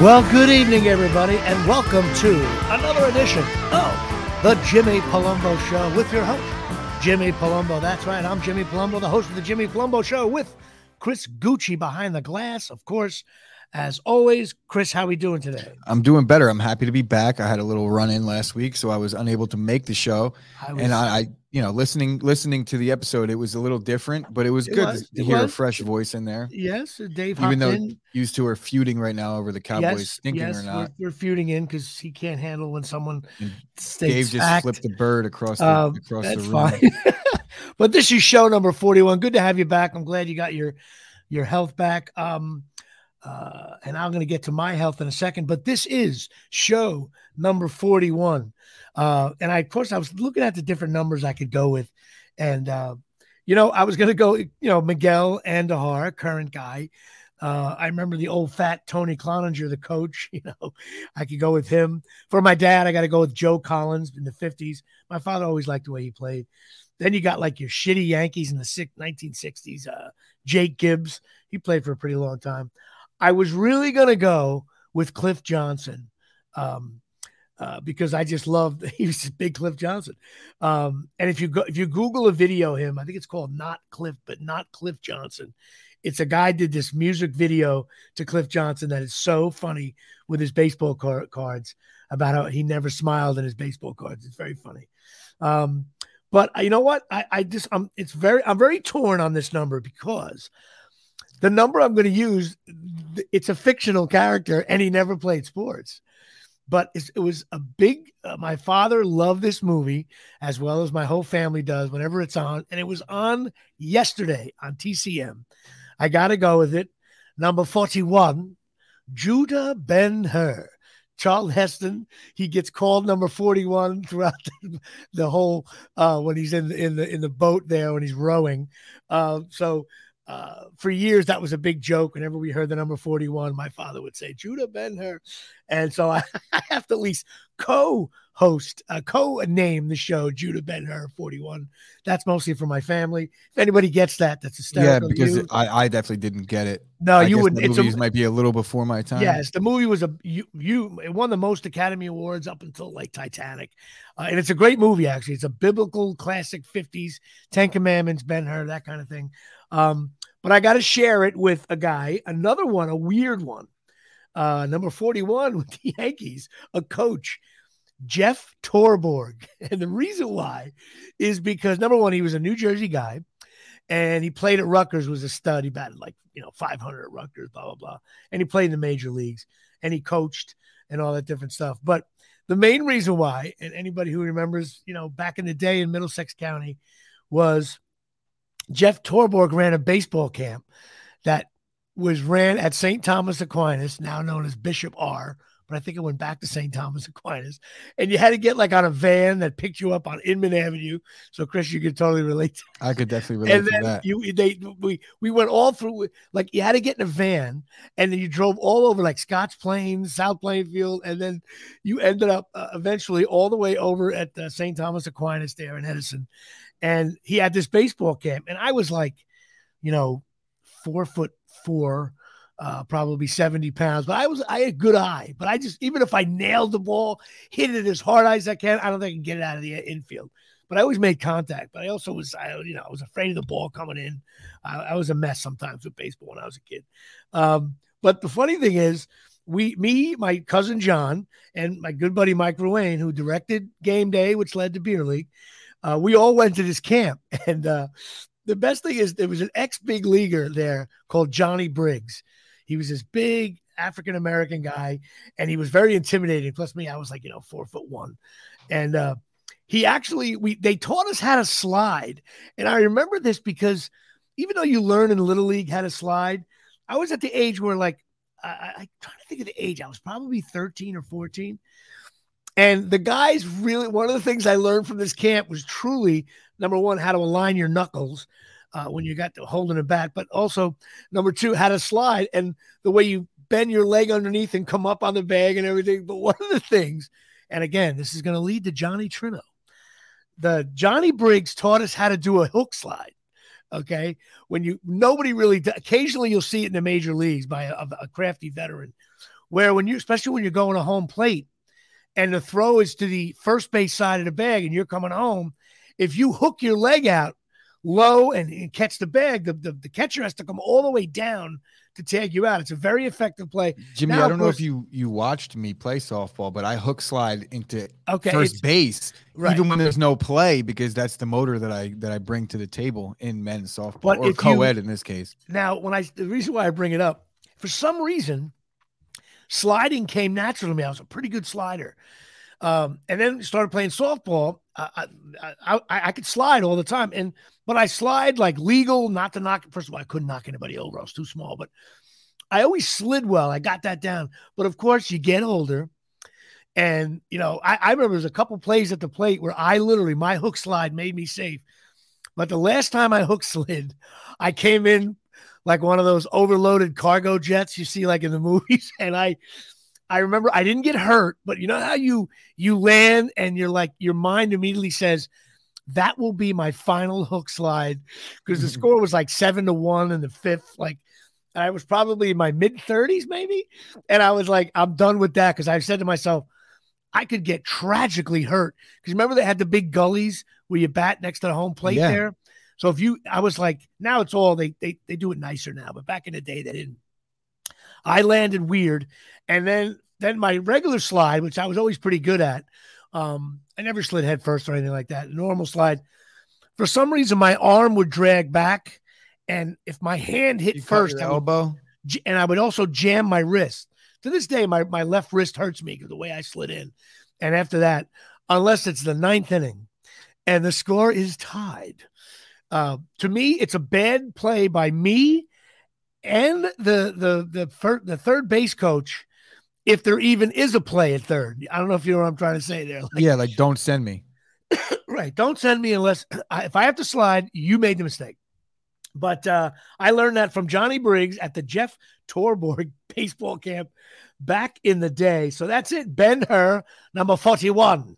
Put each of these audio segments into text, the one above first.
Well, good evening, everybody, and welcome to another edition of the Jimmy Palumbo Show with your host, Jimmy Palumbo. That's right, I'm Jimmy Palumbo, the host of the Jimmy Palumbo Show with Chris Gucci behind the glass, of course. As always, Chris, how are we doing today? I'm doing better. I'm happy to be back. I had a little run in last week, so I was unable to make the show. I was, and I, I, you know, listening listening to the episode, it was a little different, but it was it good was, to hear was. a fresh voice in there. Yes, Dave. Even though in. used to are feuding right now over the Cowboys yes, stinking yes, or not. We're feuding in because he can't handle when someone Dave just flipped the bird across the um, across the room. But this is show number 41. Good to have you back. I'm glad you got your your health back. Um, uh, and I'm going to get to my health in a second, but this is show number 41. Uh, and I, of course, I was looking at the different numbers I could go with. And, uh, you know, I was going to go, you know, Miguel Andujar, current guy. Uh, I remember the old fat Tony Cloninger, the coach. You know, I could go with him. For my dad, I got to go with Joe Collins in the 50s. My father always liked the way he played. Then you got like your shitty Yankees in the 1960s. Uh, Jake Gibbs, he played for a pretty long time. I was really going to go with Cliff Johnson um, uh, because I just love he was big Cliff Johnson. Um, and if you go if you Google a video him, I think it's called not Cliff, but not Cliff Johnson. It's a guy did this music video to Cliff Johnson that is so funny with his baseball car- cards about how he never smiled in his baseball cards. It's very funny. Um, but you know what? I, I just I'm it's very I'm very torn on this number because the number I'm going to use, it's a fictional character, and he never played sports. But it was a big. Uh, my father loved this movie as well as my whole family does whenever it's on, and it was on yesterday on TCM. I got to go with it. Number forty-one, Judah Ben Hur. Charlton Heston, he gets called number 41 throughout the, the whole uh, when he's in the, in the in the boat there when he's rowing. Uh, so uh, for years, that was a big joke. Whenever we heard the number 41, my father would say, Judah Ben Hur. And so I, I have to at least co host, uh, co name the show Judah Ben Hur 41. That's mostly for my family. If anybody gets that, that's hysterical. Yeah, because I, I definitely didn't get it. No, I you wouldn't. The movies a, might be a little before my time. Yes, the movie was a you you it won the most Academy Awards up until like Titanic, uh, and it's a great movie actually. It's a biblical classic 50s, Ten Commandments, Ben Hur, that kind of thing. Um, but I got to share it with a guy, another one, a weird one. Uh, number 41 with the Yankees, a coach, Jeff Torborg. And the reason why is because number one, he was a New Jersey guy and he played at Rutgers, was a stud. He batted like, you know, 500 at Rutgers, blah, blah, blah. And he played in the major leagues and he coached and all that different stuff. But the main reason why, and anybody who remembers, you know, back in the day in Middlesex County, was Jeff Torborg ran a baseball camp that was ran at St. Thomas Aquinas, now known as Bishop Ahr. But I think it went back to St. Thomas Aquinas, and you had to get like on a van that picked you up on Inman Avenue. So, Chris, you could totally relate. To I could definitely relate and then that. You, they, we, we went all through. Like you had to get in a van, and then you drove all over like Scotch Plains, South Plainfield, and then you ended up uh, eventually all the way over at uh, St. Thomas Aquinas there in Edison and he had this baseball camp, and I was like, you know, four foot four, uh, probably 70 pounds, but I was I had good eye. But I just even if I nailed the ball, hit it as hard as I can, I don't think I can get it out of the infield. But I always made contact. But I also was, I, you know, I was afraid of the ball coming in. I, I was a mess sometimes with baseball when I was a kid. Um, but the funny thing is, we, me, my cousin John, and my good buddy Mike Ruane, who directed Game Day, which led to Beer League, uh, we all went to this camp. And uh, the best thing is there was an ex big leaguer there called Johnny Briggs. He was this big African American guy, and he was very intimidating. Plus, me, I was like, you know, four foot one. And uh, he actually, we they taught us how to slide. And I remember this because even though you learn in Little League how to slide, I was at the age where, like, I, I trying to think of the age, I was probably 13 or 14. And the guys really, one of the things I learned from this camp was truly number one, how to align your knuckles uh, when you got to holding it back, but also number two, how to slide and the way you bend your leg underneath and come up on the bag and everything. But one of the things, and again, this is going to lead to Johnny Trino. The Johnny Briggs taught us how to do a hook slide. Okay. When you, nobody really, occasionally you'll see it in the major leagues by a, a crafty veteran where when you, especially when you're going to home plate, and the throw is to the first base side of the bag, and you're coming home, if you hook your leg out low and, and catch the bag, the, the, the catcher has to come all the way down to tag you out. It's a very effective play. Jimmy, now, I don't course, know if you you watched me play softball, but I hook slide into okay, first base right. even when there's no play because that's the motor that I that I bring to the table in men's softball but or co-ed you, in this case. Now, when I the reason why I bring it up, for some reason, sliding came natural to me. I was a pretty good slider. Um, and then started playing softball. I, I, I, I, could slide all the time, and but I slide like legal, not to knock. First of all, I couldn't knock anybody over; I was too small. But I always slid well. I got that down. But of course, you get older, and you know, I, I remember there's a couple plays at the plate where I literally my hook slide made me safe. But the last time I hook slid, I came in like one of those overloaded cargo jets you see like in the movies, and I I remember I didn't get hurt, but you know how you you land and you're like your mind immediately says that will be my final hook slide because the mm-hmm. score was like seven to one in the fifth. Like I was probably in my mid 30s, maybe. And I was like, I'm done with that because I said to myself, I could get tragically hurt. Because remember, they had the big gullies where you bat next to the home plate yeah. there. So if you, I was like, now it's all they they they do it nicer now, but back in the day they didn't. I landed weird, and then then my regular slide, which I was always pretty good at. Um, I never slid head first or anything like that. Normal slide. For some reason, my arm would drag back, and if my hand hit you first, I would, elbow, and I would also jam my wrist. To this day, my my left wrist hurts me because the way I slid in. And after that, unless it's the ninth inning, and the score is tied. Uh, to me, it's a bad play by me and the the the fir- the third base coach if there even is a play at third. I don't know if you know what I'm trying to say there. Like, yeah, like don't send me. right. Don't send me unless I, if I have to slide, you made the mistake. But uh, I learned that from Johnny Briggs at the Jeff Torborg baseball camp back in the day. So that's it. Ben Hur, number 41.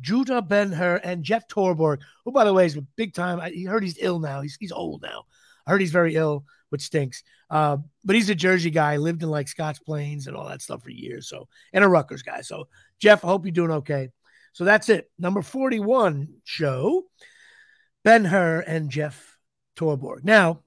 Judah Ben Hur and Jeff Torborg, who, by the way, is a big time. I heard he's ill now. He's, he's old now. I heard he's very ill which stinks. Uh, but he's a Jersey guy, lived in like Scotch Plains and all that stuff for years. So, and a Rutgers guy. So, Jeff, I hope you're doing okay. So that's it. Number 41 show Ben Hur and Jeff Torborg. Now,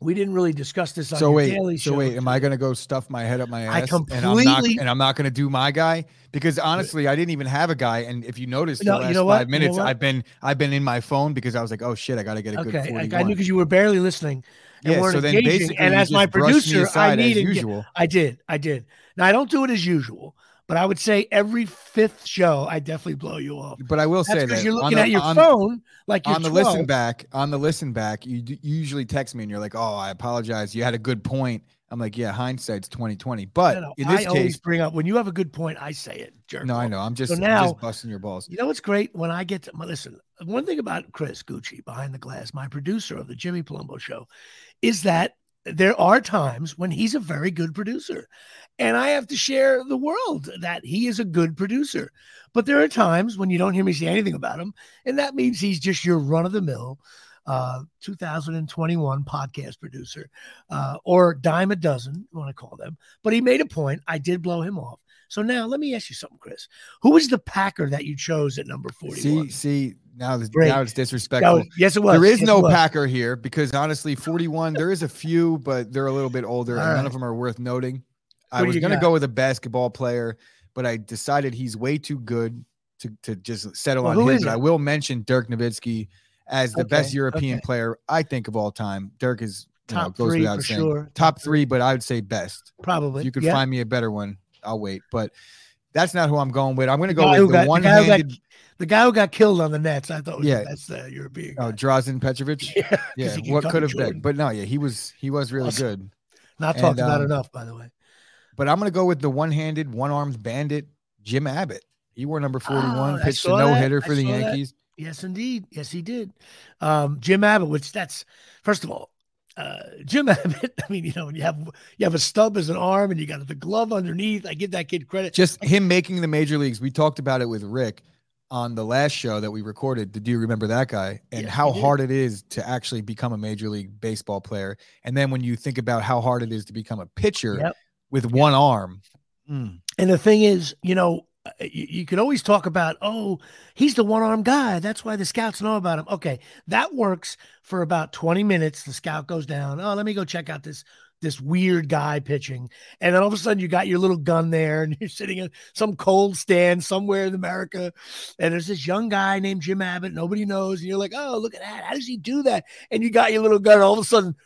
we didn't really discuss this on so wait, daily so wait, am I going to go stuff my head up my ass? I completely, and I'm not, and I'm not going to do my guy because honestly, I didn't even have a guy. And if you notice, no, the last you know five minutes, you know I've been I've been in my phone because I was like, oh shit, I got to get a okay, good 41. I knew because you were barely listening and yeah, so engaging. And as my producer, I needed usual. I did, I did. Now I don't do it as usual, but I would say every fifth show, I definitely blow you off. But I will That's say that you're looking the, at your on, phone, like on the 12. listen back, on the listen back, you, you usually text me and you're like, "Oh, I apologize. You had a good point." I'm like, "Yeah, hindsight's 2020." But no, no, in this I case, bring up when you have a good point, I say it. Jerk no, off. I know. I'm just, so now, I'm just busting your balls. You know what's great when I get to listen. One thing about Chris Gucci behind the glass, my producer of the Jimmy Palumbo show, is that there are times when he's a very good producer. And I have to share the world that he is a good producer. But there are times when you don't hear me say anything about him. And that means he's just your run of the mill uh, 2021 podcast producer uh, or dime a dozen, you want to call them. But he made a point. I did blow him off. So now let me ask you something, Chris. Who was the Packer that you chose at number 41? See, see, now, now it's disrespectful. Was, yes, it was. There is yes, no Packer here because honestly, 41, there is a few, but they're a little bit older and right. none of them are worth noting. I was going to go with a basketball player, but I decided he's way too good to, to just settle well, on him. But I will mention Dirk Nowitzki as the okay, best European okay. player I think of all time. Dirk is top know, goes three without saying. Sure. Top three, but I would say best. Probably. If you could yeah. find me a better one, I'll wait. But that's not who I'm going with. I'm going to go with the one-handed. The, the guy who got killed on the Nets, I thought, yeah, that's the European. Oh, Drazen Petrovic. Yeah, yeah. What could have been? But no, yeah, he was he was really awesome. good. Not and, talked about um, enough, by the way. But I'm going to go with the one-handed, one-armed bandit, Jim Abbott. He wore number 41, oh, pitched a no hitter for the Yankees. That. Yes, indeed. Yes, he did. Um, Jim Abbott, which that's first of all, uh, Jim Abbott. I mean, you know, you have you have a stub as an arm, and you got the glove underneath. I give that kid credit. Just him making the major leagues. We talked about it with Rick on the last show that we recorded. Do you remember that guy and yeah, how hard it is to actually become a major league baseball player? And then when you think about how hard it is to become a pitcher, yep. with one arm. Mm. And the thing is, you know, Uh, you, you could always talk about, oh, he's the one armed guy. That's why the scouts know about him. Okay, that works for about 20 minutes. The scout goes down. Oh, let me go check out this this weird guy pitching. And then all of a sudden you got your little gun there and you're sitting in some cold stand somewhere in America. And there's this young guy named Jim Abbott. Nobody knows. And you're like, oh, look at that. How does he do that? And you got your little gun. all of a sudden,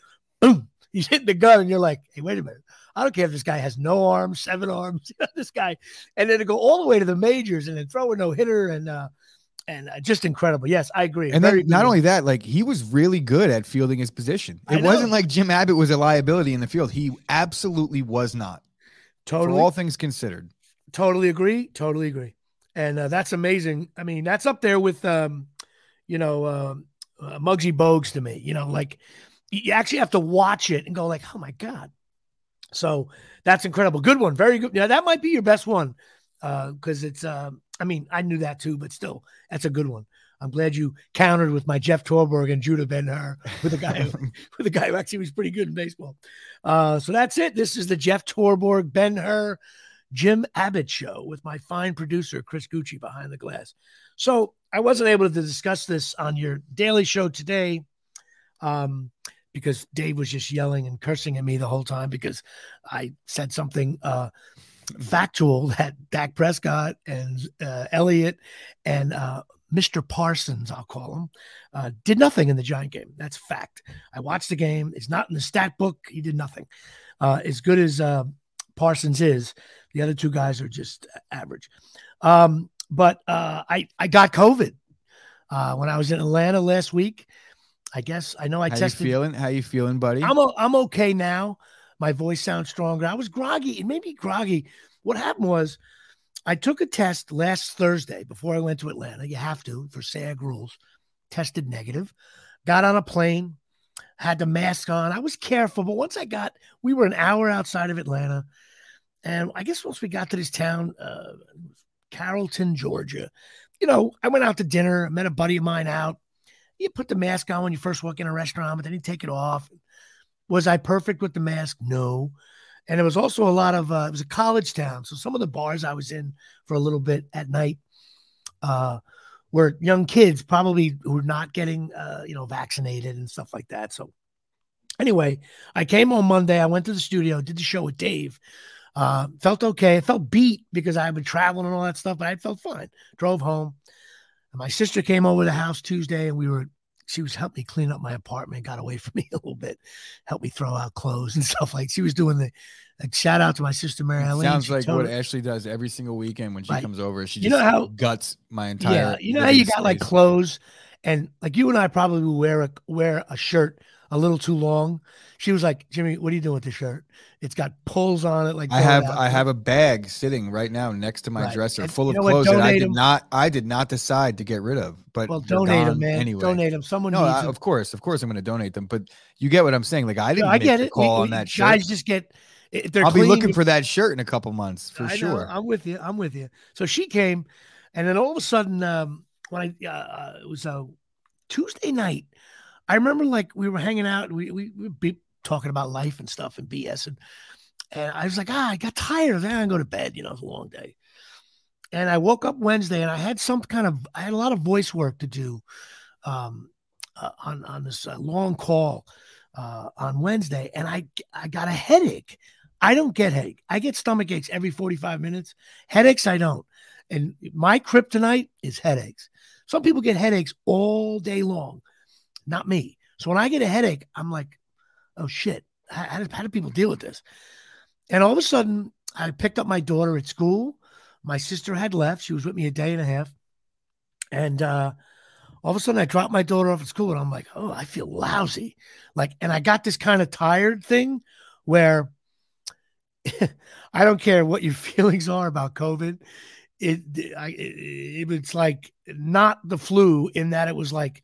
boom, he's hitting the gun. And you're like, hey, wait a minute. I don't care if this guy has no arms, seven arms, this guy, and then to go all the way to the majors and then throw a no hitter and uh, and uh, just incredible. Yes, I agree. And then not only that, like he was really good at fielding his position. It wasn't like Jim Abbott was a liability in the field. He absolutely was not. Totally, for all things considered. Totally agree. Totally agree. And uh, that's amazing. I mean, that's up there with, um, you know, um, uh, Muggsy Bogues to me. You know, like you actually have to watch it and go like, oh my god, so that's incredible. Good one. Very good. Yeah, that might be your best one Uh, because uh, it's, uh, I mean, I knew that too, but still, that's a good one. I'm glad you countered with my Jeff Torborg and Judah Ben Hur with a guy who, with a guy who actually was pretty good in baseball. Uh, so that's it. This is the Jeff Torborg Ben Hur Jim Abbott show with my fine producer Chris Gucci behind the glass. So I wasn't able to discuss this on your daily show today. Um, because Dave was just yelling and cursing at me the whole time because I said something uh, factual that Dak Prescott and uh, Elliott and uh, Mr. Parsons, I'll call him, uh, did nothing in the Giant game. That's fact. I watched the game. It's not in the stat book. He did nothing. Uh, as good as uh, Parsons is, the other two guys are just average. Um, but I I got COVID when I was in Atlanta last week. I guess I know I How tested. You feeling? How you feeling, buddy? I'm i I'm okay now. My voice sounds stronger. I was groggy. It made me groggy. What happened was, I took a test last Thursday before I went to Atlanta. You have to for SAG rules. Tested negative. Got on a plane. Had the mask on. I was careful, but once I got, we were an hour outside of Atlanta, and I guess once we got to this town, uh, Carrollton, Georgia, you know, I went out to dinner. Met a buddy of mine out you put the mask on when you first walk in a restaurant, but then you take it off. Was I perfect with the mask? No. And it was also a lot of uh, it was a college town, so some of the bars I was in for a little bit at night uh, were young kids, probably who were not getting uh, you know vaccinated and stuff like that. So anyway, I came on Monday. I went to the studio, did the show with Dave. Uh, felt okay. I felt beat because I had been traveling and all that stuff, but I felt fine. Drove home. And my sister came over to the house Tuesday and we were she was helping me clean up my apartment, got away from me a little bit, helped me throw out clothes and stuff like she was doing the like shout out to my sister Mary Ellen. Sounds like what Ashley does every single weekend when she right. comes over. She you know how guts my entire yeah, you know how you got space. like clothes and like you and I probably wear a wear a shirt a little too long. She was like, Jimmy, what are you doing with the shirt? It's got pulls on it. Like I have, I have a bag sitting right now next to my right. dresser and full of clothes that I did them. not, I did not decide to get rid of. But well, donate them, man. Anyway, donate them. Someone no, I, of course, of course, I'm going to donate them. But you get what I'm saying. Like I didn't. No, I get it. Call we, on that shirt. Guys just get. I'll clean, be looking for that shirt in a couple months for I sure. Know, I'm with you. I'm with you. So she came, and then all of a sudden, um, when I uh, uh it was a Tuesday night, I remember like we were hanging out. We we, be talking about life and stuff and BS and and I was like, ah, I got tired of that. I go to bed. You know, it's a long day. And I woke up Wednesday and I had some kind of, I had a lot of voice work to do um, uh, on, on this uh, long call uh, on Wednesday. And I, I got a headache. I don't get headache. I get stomach aches every 45 minutes. Headaches, I don't. And my kryptonite is headaches. Some people get headaches all day long, not me. So when I get a headache, I'm like, oh shit, how, how, do, how do people deal with this? And all of a sudden, I picked up my daughter at school. My sister had left. She was with me a day and a half. And uh, all of a sudden, I dropped my daughter off at school and I'm like, oh, I feel lousy. Like, and I got this kind of tired thing where I don't care what your feelings are about COVID. It, I, it, it's like not the flu in that it was like,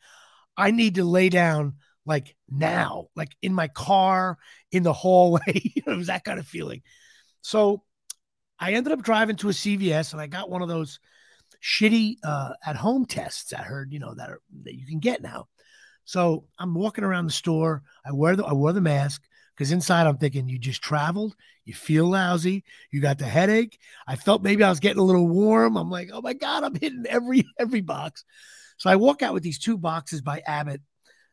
I need to lay down like now, like in my car, in the hallway. it was that kind of feeling. So I ended up driving to a CVS and I got one of those shitty uh, at home tests I heard, you know, that are, that you can get now. So I'm walking around the store. I wear the I wear the mask Because inside I'm thinking you just traveled, you feel lousy, you got the headache. I felt maybe I was getting a little warm. I'm like, oh my God, I'm hitting every every box. So I walk out with these two boxes by Abbott,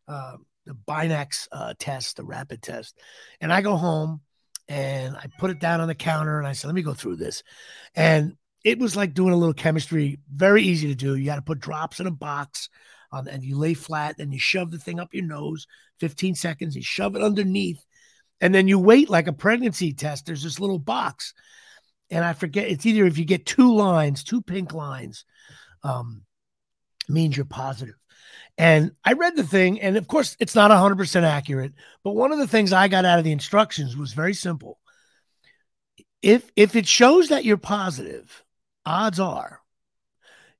uh, the Binax uh, test, the rapid test, and I go home and I put it down on the counter and I said, let me go through this. And it was like doing a little chemistry, very easy to do. You got to put drops in a box um, and you lay flat and you shove the thing up your nose 15 seconds, you shove it underneath, and then you wait like a pregnancy test. There's this little box. And I forget, it's either if you get two lines, two pink lines, um, means you're positive. And I read the thing, and of course, it's not 100% accurate. But one of the things I got out of the instructions was very simple. If if it shows that you're positive, odds are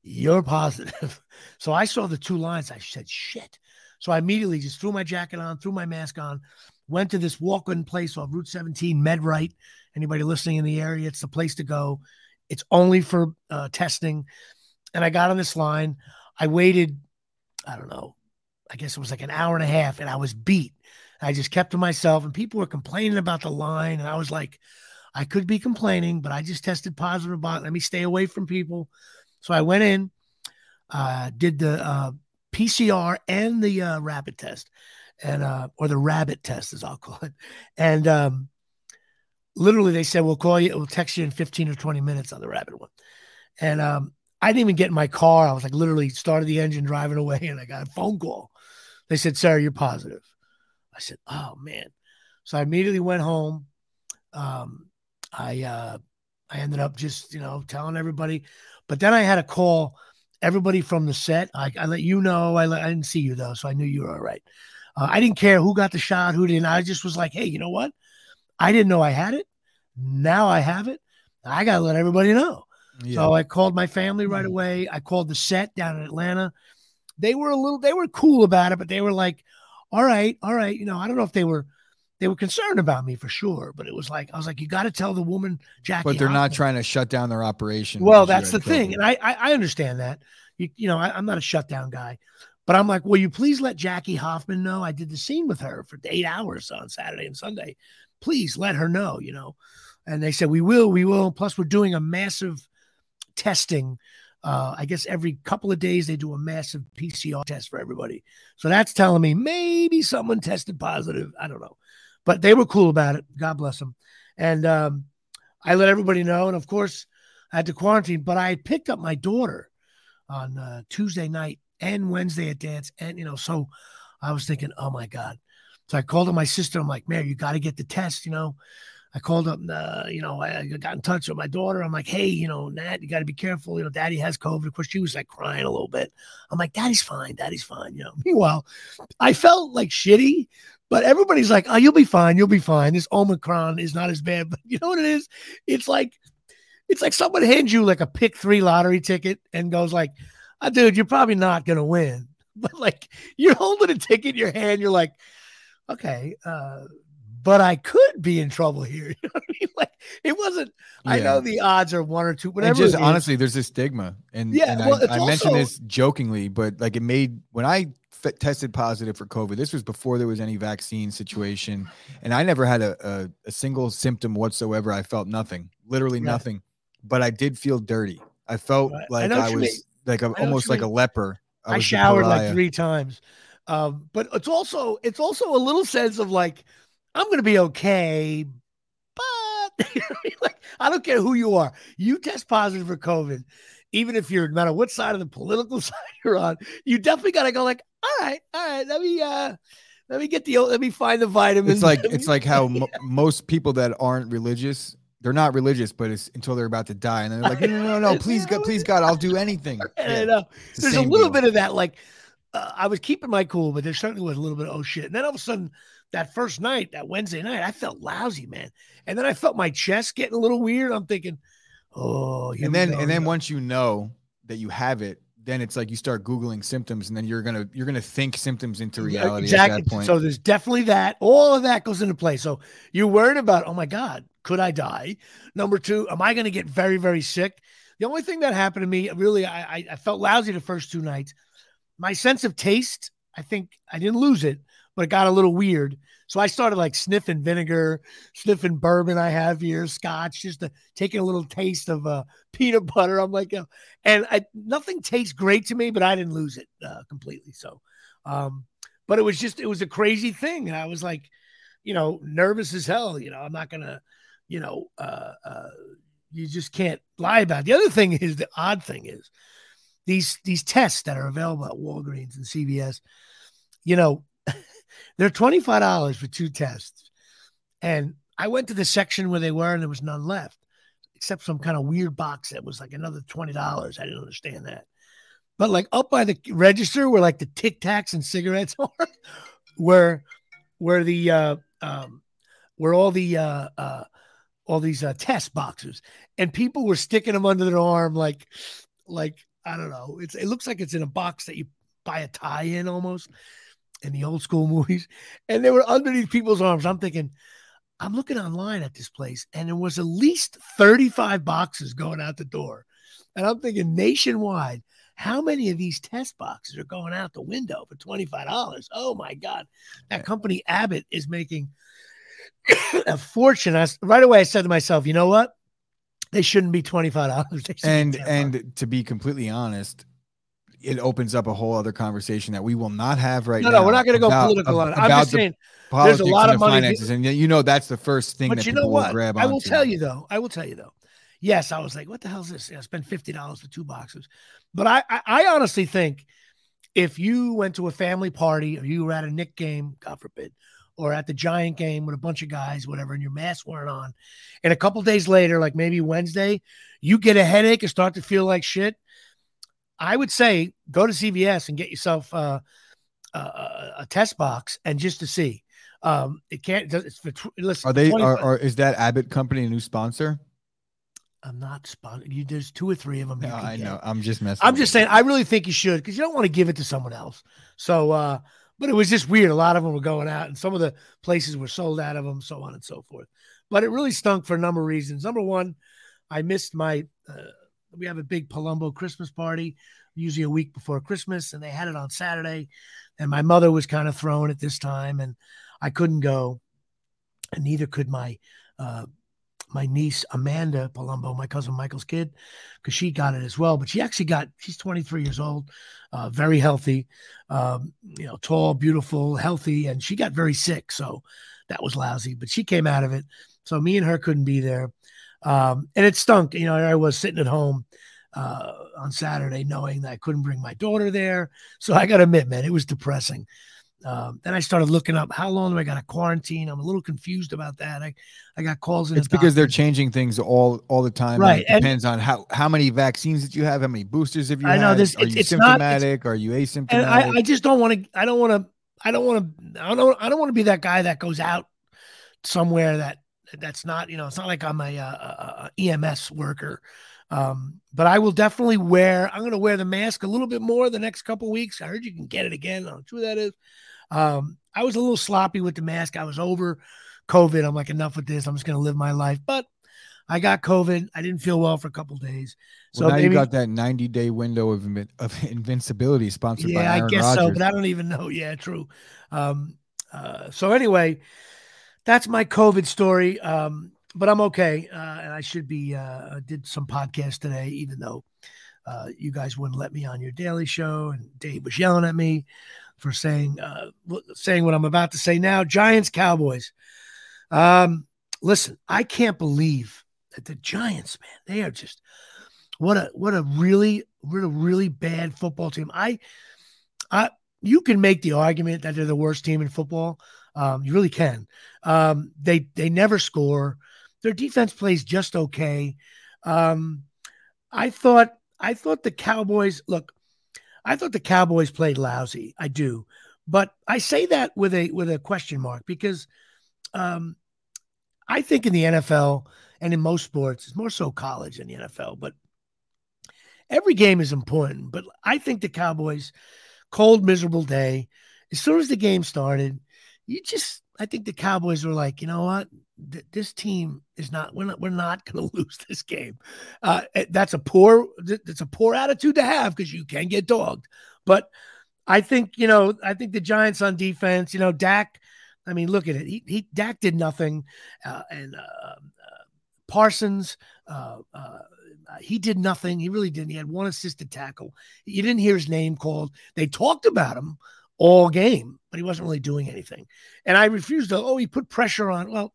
you're positive. So I saw the two lines. I said, shit. So I immediately just threw my jacket on, threw my mask on, went to this walk-in place off Route 17, MedRite. Anybody listening in the area, it's the place to go. It's only for uh, testing. And I got on this line. I waited, I don't know, I guess it was like an hour and a half, and I was beat. I just kept to myself, and people were complaining about the line. And I was like, I could be complaining, but I just tested positive about. Let me stay away from people. So I went in, uh, did the uh, PCR and the uh, rapid test, and uh, or the rabbit test, as I'll call it. And um, literally, they said we'll call you, we'll text you in 15 or 20 minutes on the rabbit one. And um, I didn't even get in my car. I was like literally started the engine driving away, and I got a phone call. They said, "Sir, you're positive." I said, "Oh man!" So I immediately went home. Um, I uh, I ended up just you know telling everybody, but then I had a call everybody from the set. I, I let you know. I, let, I didn't see you though, so I knew you were all right. Uh, I didn't care who got the shot, who didn't. I just was like, hey, you know what? I didn't know I had it. Now I have it. I got to let everybody know. Yeah. So I called my family right mm-hmm. away. I called the set down in Atlanta. They were a little, they were cool about it, but they were like, all right, all right. You know, I don't know if they were they were concerned about me for sure, but it was like I was like, you got to tell the woman Jackie. But they're Hoffman. not trying to shut down their operation. Well, that's the thing, and I, I, I understand that. You you know I, am not a shutdown guy, but I'm like, will you please let Jackie Hoffman know I did the scene with her for eight hours on Saturday and Sunday? Please let her know, you know. And they said we will, we will. Plus, we're doing a massive testing. Uh, I guess every couple of days they do a massive PCR test for everybody. So that's telling me maybe someone tested positive. I don't know but they were cool about it. God bless them. And um, I let everybody know. And of course, I had to quarantine, but I picked up my daughter on uh, Tuesday night and Wednesday at dance. And, you know, so I was thinking, oh my God. So I called up my sister. I'm like, man, you got to get the test, you know. I called up, uh, you know, I got in touch with my daughter. I'm like, hey, you know, Nat, you got to be careful. You know, daddy has COVID. Of course, she was like crying a little bit. I'm like, daddy's fine. Daddy's fine. You know, meanwhile, I felt like shitty but everybody's like, oh, you'll be fine. You'll be fine. This Omicron is not as bad. But you know what it is? It's like, it's like someone hands you like a pick three lottery ticket and goes like, oh, dude, you're probably not going to win. But like you're holding a ticket in your hand. You're like, okay, uh, but I could be in trouble here. You know I mean? Like it wasn't. Yeah. I know the odds are one or two. Whatever. Just honestly, there's this stigma, and yeah, and well, I, I mentioned this jokingly, but like it made when I f- tested positive for COVID. This was before there was any vaccine situation, and I never had a, a, a single symptom whatsoever. I felt nothing, literally right. nothing, but I did feel dirty. I felt right. like I, I was like a, almost like mean. a leper. I, I showered like three times, um, but it's also it's also a little sense of like I'm going to be okay, but like I don't care who you are. You test positive for COVID even if you're no matter what side of the political side you're on, you definitely got to go like, all right, all right, let me uh let me get the let me find the vitamins. It's like it's like how mo- most people that aren't religious, they're not religious, but it's until they're about to die, and they're like, no, no, no, no, please, God, please, God, I'll do anything. Yeah, I know. There's a little deal. bit of that, like uh, I was keeping my cool, but there certainly was a little bit of oh shit, and then all of a sudden. That first night, that Wednesday night, I felt lousy, man. And then I felt my chest getting a little weird. I'm thinking, oh, and then and then once you know that you have it, then it's like you start googling symptoms and then you're gonna you're gonna think symptoms into reality exactly. so there's definitely that. All of that goes into play. So you're worried about oh my god could i die? Number two am i gonna get very very sick? The only thing that happened to me really i i felt lousy the first two nights my sense of taste i think i didn't lose it but it got a little weird. So I started like sniffing vinegar, sniffing bourbon I have here, scotch, just to, taking a little taste of uh, peanut butter. I'm like, uh, and I, nothing tastes great to me, but I didn't lose it uh, completely. So, um, but it was just, it was a crazy thing. And I was like, you know, nervous as hell. You know, I'm not going to, you know, uh, uh, you just can't lie about. It. The other thing is the odd thing is these these tests that are available at Walgreens and CVS. You know, they're twenty five dollars for two tests, and I went to the section where they were, and there was none left, except some kind of weird box that was like another twenty dollars. I didn't understand that. But like up by the register where like the Tic Tacs and cigarettes are, where where the uh, um, where all the uh, uh, all these uh, test boxes, and people were sticking them under their arm like like I don't know. It's it looks like it's in a box that you buy a tie in almost in the old school movies, and they were underneath people's arms. I'm thinking, I'm looking online at this place, and there was at least 35 boxes going out the door, and I'm thinking nationwide. How many of these test boxes are going out the window for $25? Oh my God. That company Abbott is making a fortune. I, right away, I said to myself, you know what? They shouldn't be twenty five dollars. And and to be completely honest, it opens up a whole other conversation that we will not have right no, now. No, we're not going to go political on it. I'm just saying there's a lot of money. Finances, and you know that's the first thing. But you know what? I will tell you though. I will tell you though. Yes, I was like, what the hell is this? I spent fifty dollars for two boxes. But I, I, I honestly think if you went to a family party or you were at a Knick game, God forbid, or at the Giant game with a bunch of guys, whatever, and your masks weren't on. And a couple days later, like maybe Wednesday, you get a headache and start to feel like shit. I would say go to CVS and get yourself uh, a, a test box and just to see. Um, it can't. It's for listen. Are they? Are, are, is that Abbott company a new sponsor? I'm not sponsored. You there's two or three of them. No, I know. I'm just messing. I'm just saying. I really think you should because you don't want to give it to someone else. So uh, but it was just weird. A lot of them were going out, and some of the places were sold out of them, so on and so forth. But it really stunk for a number of reasons. Number one, I missed my. Uh, we have a big Palumbo Christmas party, usually a week before Christmas, and they had it on Saturday, and my mother was kind of thrown at this time, and I couldn't go, and neither could my uh, my niece Amanda Palumbo, my cousin Michael's kid, because she got it as well. But she actually got she's 23 years old, uh, very healthy, um, you know, tall, beautiful, healthy, and she got very sick, so that was lousy. But she came out of it. So me and her couldn't be there, um, and it stunk. You know, I was sitting at home. Uh, on Saturday, knowing that I couldn't bring my daughter there. So I got to admit, man, it was depressing. Um, then I started looking up how long do I got to quarantine. I'm a little confused about that. I, I got calls in. It's because they're changing things all all the time. Right. And it depends on how how many vaccines that you have, how many boosters have you. I know had. this. Are you symptomatic? Not, are you asymptomatic? And I, I just don't want to. I don't want to. I don't want to. I don't. I don't want to be that guy that goes out somewhere that that's not. You know, it's not like I'm a, a, a EMS worker. Um, but I will definitely wear. I'm going to wear the mask a little bit more the next couple weeks. I heard you can get it again. I don't know true that is. Um, I was a little sloppy with the mask. I was over COVID. I'm like, enough with this. I'm just going to live my life. But I got COVID. I didn't feel well for a couple days. So well, now maybe, you got that 90 day window of, of invincibility sponsored yeah, by Aaron I guess Rodgers. so, but I don't even know. Yeah, true. Um, uh, so anyway, that's my COVID story. Um, but I'm okay, uh, and I should be. Uh, did some podcast today, even though uh, you guys wouldn't let me on your daily show, and Dave was yelling at me for saying uh, saying what I'm about to say now. Giants, Cowboys. Um, listen, I can't believe that the Giants, man, they are just what a what a really what a really bad football team. I, I, you can make the argument that they're the worst team in football. Um, you really can. Um, they they never score. Their defense plays just okay. Um, I thought I thought the Cowboys look. I thought the Cowboys played lousy. I do, but I say that with a with a question mark because um, I think in the NFL and in most sports, it's more so college than the NFL, but every game is important. But I think the Cowboys, cold, miserable day, as soon as the game started, you just I think the Cowboys were like, you know what, this team is not. We're not. We're not going to lose this game. Uh, eh, that's a poor. That's a poor attitude to have because you can get dogged. But I think you know. I think the Giants on defense. You know, Dak. I mean, look at it. He, he Dak did nothing, uh, and uh, uh, Parsons. Uh, uh, he did nothing. He really didn't. He had one assisted tackle. You didn't hear his name called. They talked about him all game, but he wasn't really doing anything. And I refused to. Oh, he put pressure on. Well,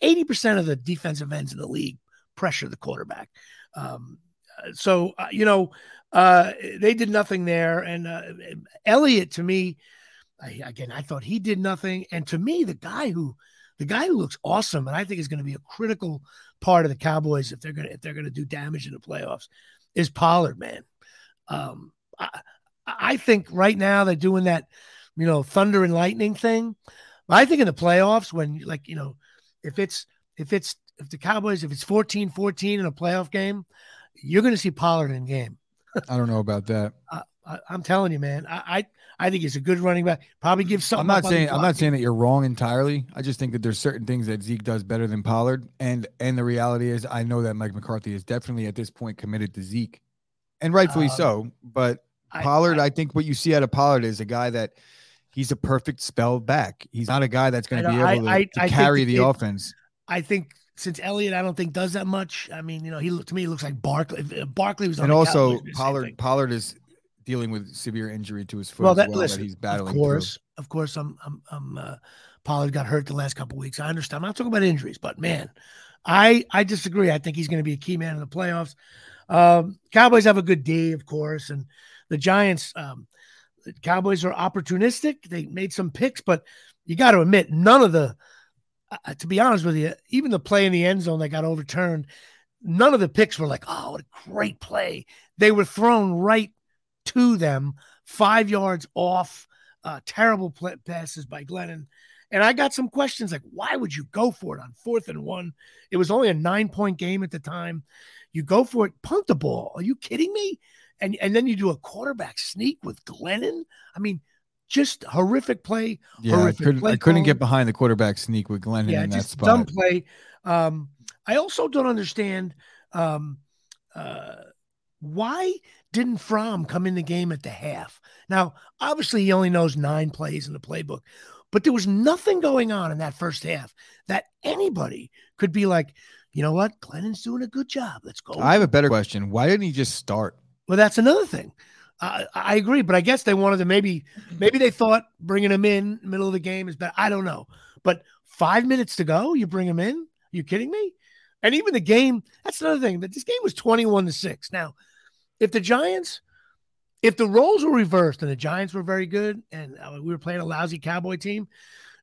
eighty percent of the defensive ends in the league pressure the quarterback. Um, so uh, you know uh, they did nothing there, and uh, Elliott to me, I, again, I thought he did nothing, and to me, the guy who the guy who looks awesome, and I think is going to be a critical part of the Cowboys if they're gonna if they're gonna do damage in the playoffs, is Pollard, man. Um, I think right now they're doing that, you know, thunder and lightning thing. I think in the playoffs, when like, you know, if it's if it's if the Cowboys, if it's 14-14 in a playoff game, you're going to see Pollard in game. I don't know about that. I, am telling you, man. I, I, I think he's a good running back. Probably give something. I'm not saying I'm not saying that you're wrong entirely. I just think that there's certain things that Zeke does better than Pollard, and and the reality is, I know that Mike McCarthy is definitely at this point committed to Zeke, and rightfully um, so. But Pollard, I, I, think what you see out of Pollard is a guy that he's a perfect spell back. He's not a guy that's going to be able to, to carry the it, offense. I think since Elliott, I don't think does that much. I mean, you know, he to me he looks like Barkley. Barkley was and also Cowboys, Pollard. Pollard is dealing with severe injury to his foot. Well, that, well, listen, that he's battling. Of course, through. of course, I'm, I'm, I'm. Uh, Pollard got hurt the last couple weeks. I understand. I'm not talking about injuries, but man, I I disagree. I think he's going to be a key man in the playoffs. Um, Cowboys have a good day, of course, and the Giants. Um, the Cowboys are opportunistic. They made some picks, but you got to admit, none of the uh, to be honest with you, even the play in the end zone that got overturned, none of the picks were like, oh, what a great play. They were thrown right to them, five yards off. Uh, terrible play- passes by Glennon. And I got some questions like, why would you go for it on fourth and one? It was only a nine point game at the time. You go for it, punt the ball. Are you kidding me? And and then you do a quarterback sneak with Glennon. I mean, just horrific play. Yeah, horrific I couldn't, I couldn't get behind the quarterback sneak with Glennon yeah, in that spot. Dumb play. Um, I also don't understand um, uh, why didn't Fromm come in the game at the half? Now, obviously, he only knows nine plays in the playbook, but there was nothing going on in that first half that anybody could be like, you know what, Glennon's doing a good job. Let's go. I have a better question. Why didn't he just start? Well, that's another thing. I, I agree, but I guess they wanted to maybe maybe they thought bringing him in middle of the game is better. I don't know, but five minutes to go, you bring him in? Are you kidding me? And even the game, that's another thing. That this game was twenty-one to six. Now, if the Giants, if the roles were reversed and the Giants were very good, and uh, we were playing a lousy Cowboy team,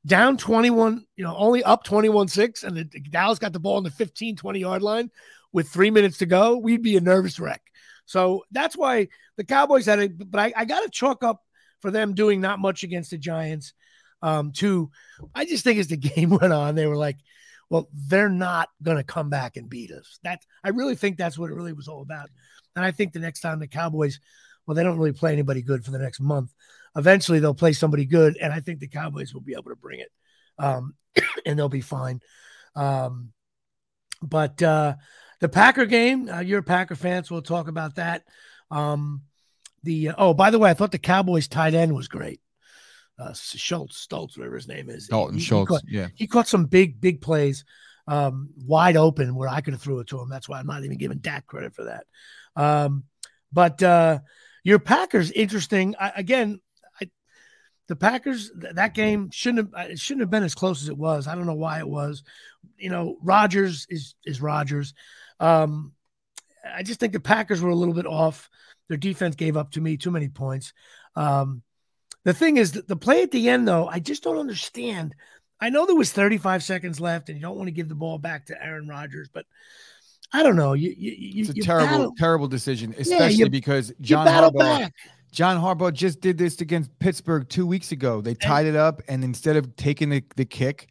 down 21, you know, only up 21 6, and the, Dallas got the ball on the 15, 20 yard line with three minutes to go, we'd be a nervous wreck. So that's why the Cowboys had it, but I, I got to chalk up for them doing not much against the Giants. Um, to I just think as the game went on, they were like, well, they're not going to come back and beat us. That I really think that's what it really was all about. And I think the next time the Cowboys, well, they don't really play anybody good for the next month. Eventually, they'll play somebody good, and I think the Cowboys will be able to bring it, um, and they'll be fine. Um, but uh, the Packer game, uh, you're a Packer fan, so we'll talk about that. Um, the uh, oh, by the way, I thought the Cowboys tight end was great. Uh, Schultz, Stoltz, whatever his name is. Dalton he, Schultz, he caught, yeah. He caught some big, big plays, um, wide open where I could have threw it to him. That's why I'm not even giving Dak credit for that. Um, but uh, your Packers, interesting. I, again, I, the Packers that game shouldn't have it shouldn't have been as close as it was. I don't know why it was. You know, Rodgers is is Rodgers. Um, I just think the Packers were a little bit off. Their defense gave up to me too many points. Um, the thing is, the play at the end, though, I just don't understand. I know there was 35 seconds left, and you don't want to give the ball back to Aaron Rodgers, but I don't know. You, you, it's a terrible, battle. terrible decision, especially yeah, you, because John Harbaugh. Back. John Harbaugh just did this against Pittsburgh two weeks ago. They tied and, it up, and instead of taking the, the kick,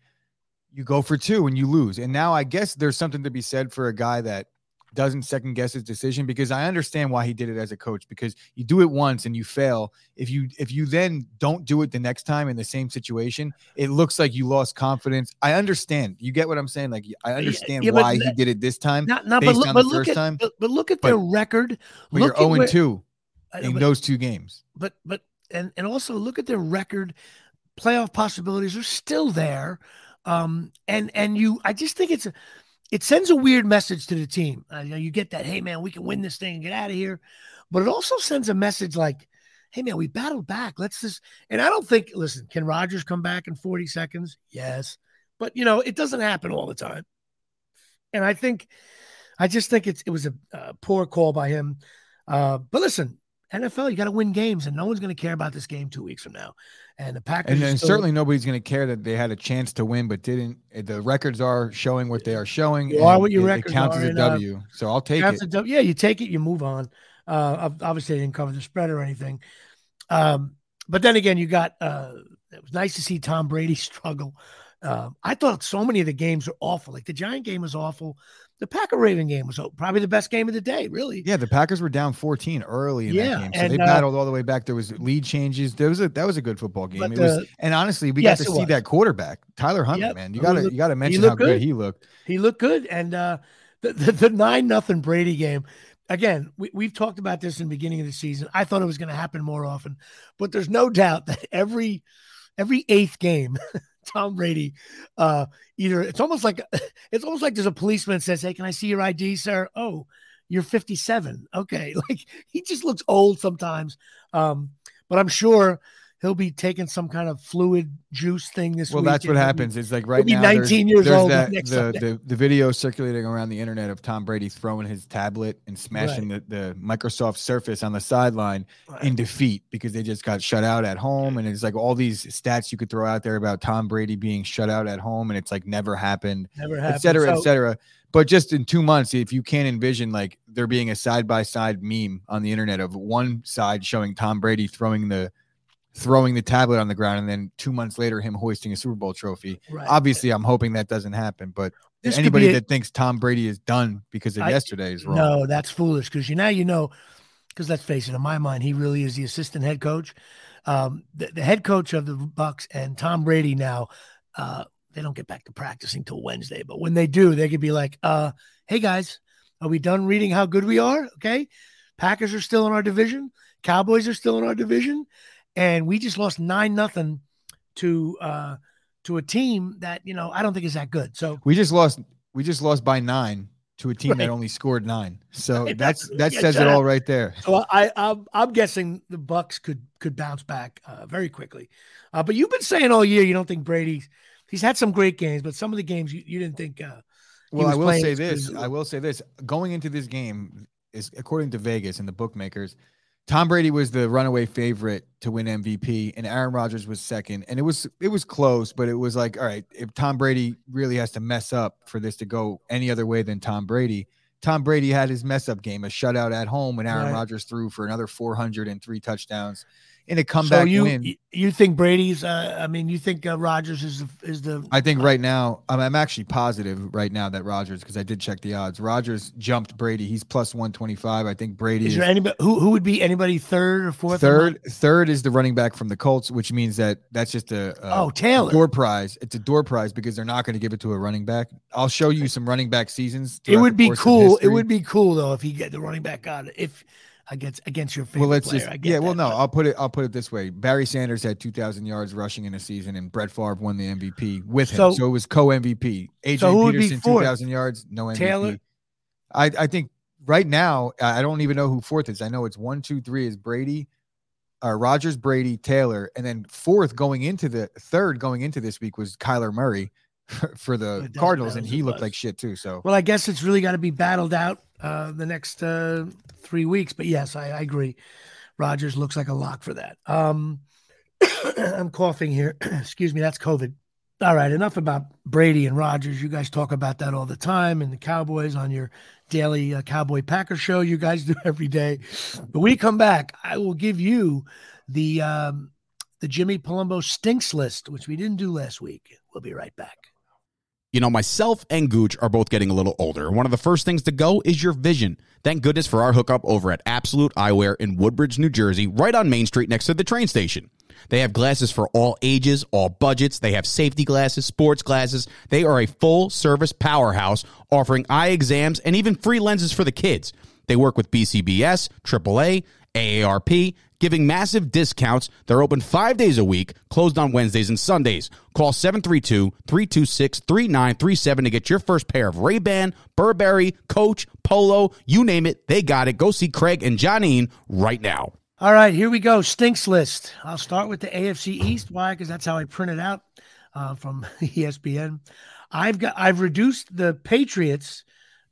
you go for two and you lose. And now I guess there's something to be said for a guy that doesn't second guess his decision because I understand why he did it as a coach because you do it once and you fail. If you if you then don't do it the next time in the same situation, it looks like you lost confidence. I understand. You get what I'm saying? Like I understand yeah, why he did it this time. Not, not but, look, but look at, time. But, but, look at but, their record. But look you're 0 2. in but, those two games. But but and and also look at their record. Playoff possibilities are still there. Um, and and you, I just think it's a, it sends a weird message to the team. Uh, you know, you get that, hey man, we can win this thing and get out of here, but it also sends a message like, hey man, we battled back. Let's just. And I don't think. Listen, can Rodgers come back in forty seconds? Yes, but you know, it doesn't happen all the time. And I think, I just think it's it was a, a poor call by him. Uh, but listen, NFL, you got to win games, and no one's going to care about this game two weeks from now. And the Packers, and then still, certainly nobody's going to care that they had a chance to win, but didn't. The records are showing what they are showing. You are what your it, records it counts are, as a W. Uh, so I'll take it. W, yeah, you take it, you move on. Uh, obviously, they didn't cover the spread or anything. Um, but then again, you got. Uh, it was nice to see Tom Brady struggle. Uh, I thought so many of the games were awful. Like the Giant game was awful the Packer Raven game was probably the best game of the day, really. Yeah, the Packers were down 14 early in yeah, that game. So and, they uh, battled uh, all the way back. There was lead changes. There was a that was a good football game. It was and honestly, we yes, got to see was. that quarterback, Tyler Huntley, yep. man. You gotta you gotta mention how good. good. he looked. He looked good. And uh the, the, the nine nothing Brady game. Again, we, we've talked about this in the beginning of the season. I thought it was going to happen more often, but there's no doubt that every every eighth game Tom Brady, uh, either it's almost like it's almost like there's a policeman says, "Hey, can I see your ID, sir?" Oh, you're 57. Okay, like he just looks old sometimes. Um, but I'm sure he'll be taking some kind of fluid juice thing this well, week. Well, that's what happens. It's like right now, 19 years old. That, the, the, the video circulating around the internet of Tom Brady throwing his tablet and smashing right. the, the Microsoft Surface on the sideline right. in defeat because they just got shut out at home. And it's like all these stats you could throw out there about Tom Brady being shut out at home, and it's like never happened, never happened, et cetera, so, et cetera. But just in two months, if you can't envision like there being a side by side meme on the internet of one side showing Tom Brady throwing the throwing the tablet on the ground and then two months later him hoisting a Super Bowl trophy. Right. Obviously, I'm hoping that doesn't happen, but this anybody a, that thinks Tom Brady is done because of I, yesterday is wrong. No, that's foolish because you now you know because let's face it, in my mind, he really is the assistant head coach. Um, the, the, head coach of the Bucs, and Tom Brady now, uh, they don't get back to practicing till Wednesday, but when they do, they could be like, uh, "Hey guys, are we done reading how good we are? Okay, Packers are still in our division, Cowboys are still in our division, and we just lost nine nothing to uh to a team that you know I don't think is that good. So we just lost we just lost by nine to a team right. that only scored nine. So right. that's that yeah, says it all right there. So I I'm, I'm guessing the Bucs could could bounce back uh, very quickly. Uh, but you've been saying all year you don't think Brady's he's had some great games, but some of the games you, you didn't think. Uh, well, I will say this. I will say this. Going into this game is according to Vegas and the bookmakers Tom Brady was the runaway favorite to win MVP, and Aaron Rodgers was second. And it was it was close, but it was like, all right, if Tom Brady really has to mess up for this to go any other way than Tom Brady, Tom Brady had his mess up game, a shutout at home when Aaron right. Rodgers threw for another 400 and three touchdowns in a comeback so you, win. You think Brady's? Uh, I mean, you think uh, Rodgers is the, is the? I think right now, I'm, I'm actually positive right now that Rodgers because I did check the odds. Rodgers jumped Brady. He's plus 125. I think Brady. Is, is there anybody who who would be anybody third or fourth? Third, third is the running back from the Colts, which means that that's just a, a oh Taylor door prize. It's a door prize because they're not going to give it to a running back. I'll show you some running back seasons. It would be cool. It would be cool though if he get the running back on. If against against your favorite well, let's player. just yeah. Well, no, I'll put it I'll put it this way. Barry Sanders had two thousand yards rushing in a season, and Brett Favre won the MVP with him. So, it was co MVP. AJ so Peterson two thousand yards, no MVP. Taylor. I I think right now I don't even know who fourth is. I know it's one, two, three is Brady, uh, Rodgers, Brady, Taylor, and then fourth going into the third going into this week was Kyler Murray for the Cardinals, and he looked like shit too. So well, I guess it's really got to be battled out uh, the next uh, three weeks. But yes, I, I agree. Rodgers looks like a lock for that. Um, I'm coughing here. Excuse me. That's COVID. All right. Enough about Brady and Rodgers. You guys talk about that all the time, and the Cowboys on your daily uh, Cowboy Packer show. You guys do every day. But we come back, I will give you the um, the Jimmy Palumbo stinks list, which we didn't do last week. We'll be right back. You know, myself and Gooch are both getting a little older. One of the first things to go is your vision. Thank goodness for our hookup over at Absolute Eyewear in Woodbridge, New Jersey, right on Main Street next to the train station. They have glasses for all ages, all budgets. They have safety glasses, sports glasses. They are a full service powerhouse offering eye exams and even free lenses for the kids. They work with BCBS, AAA, AARP, giving massive discounts. They're open five days a week, closed on Wednesdays and Sundays. Call 732-326-3937 to get your first pair of Ray-Ban, Burberry, Coach, Polo, you name it, they got it. Go see Craig and Johnine right now. All right, here we go. Stinks list. I'll start with the AFC East. Why? Because that's how I print it out uh, from ESPN. I've got I've reduced the Patriots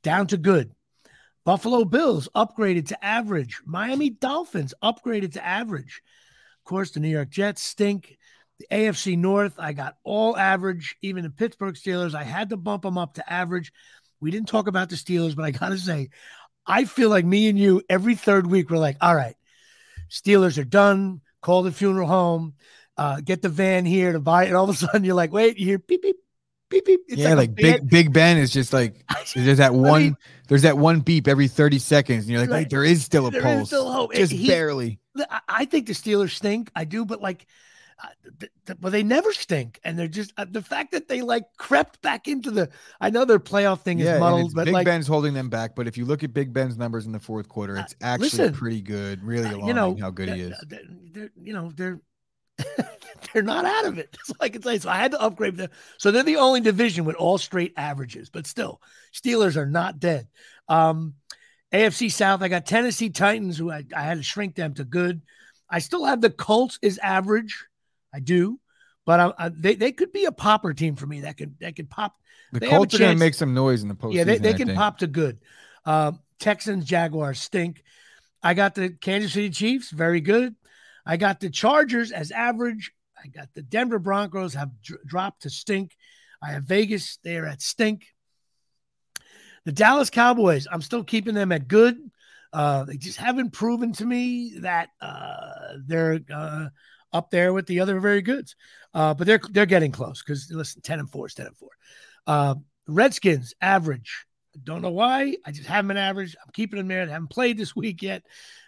down to good. Buffalo Bills upgraded to average. Miami Dolphins upgraded to average. Of course, the New York Jets stink. The AFC North, I got all average. Even the Pittsburgh Steelers, I had to bump them up to average. We didn't talk about the Steelers, but I got to say, I feel like me and you every third week, we're like, all right, Steelers are done. Call the funeral home. Uh, get the van here to buy it. And all of a sudden, you're like, wait, you hear beep, beep, beep, beep. It's yeah, like, like Big Big Ben is just like there's that one I mean, there's that one beep every 30 seconds, and you're like, like there is still a pulse, still hope. just he, barely. I think the Steelers stink. I do, but like, uh, th- th- but they never stink, and they're just uh, the fact that they like crept back into the. I know their playoff thing is muddled, but Big like, Ben's holding them back. But if you look at Big Ben's numbers in the fourth quarter, it's uh, actually listen, pretty good. Really alarming you know, how good he is. They're, they're, you know, they're they're not out of it. That's all I can say. So I had to upgrade them. So they're the only division with all straight averages, but still, Steelers are not dead. Um, AFC South, I got Tennessee Titans, who I, I had to shrink them to good. I still have the Colts is average. I do, but I, I, they they could be a popper team for me. That could that could pop. The Colts are going to make some noise in the postseason. Yeah, they, they can pop to good. Uh, Texans Jaguars stink. I got the Kansas City Chiefs very good. I got the Chargers as average. I got the Denver Broncos have dr- dropped to stink. I have Vegas. They are at stink. The Dallas Cowboys, I'm still keeping them at good. Uh, they just haven't proven to me that uh, they're uh, up there with the other very goods. Uh, but they're they're getting close because listen, 10 and 4 is 10 and 4. Uh, Redskins, average. Don't know why. I just haven't been average. I'm keeping them there. I haven't played this week yet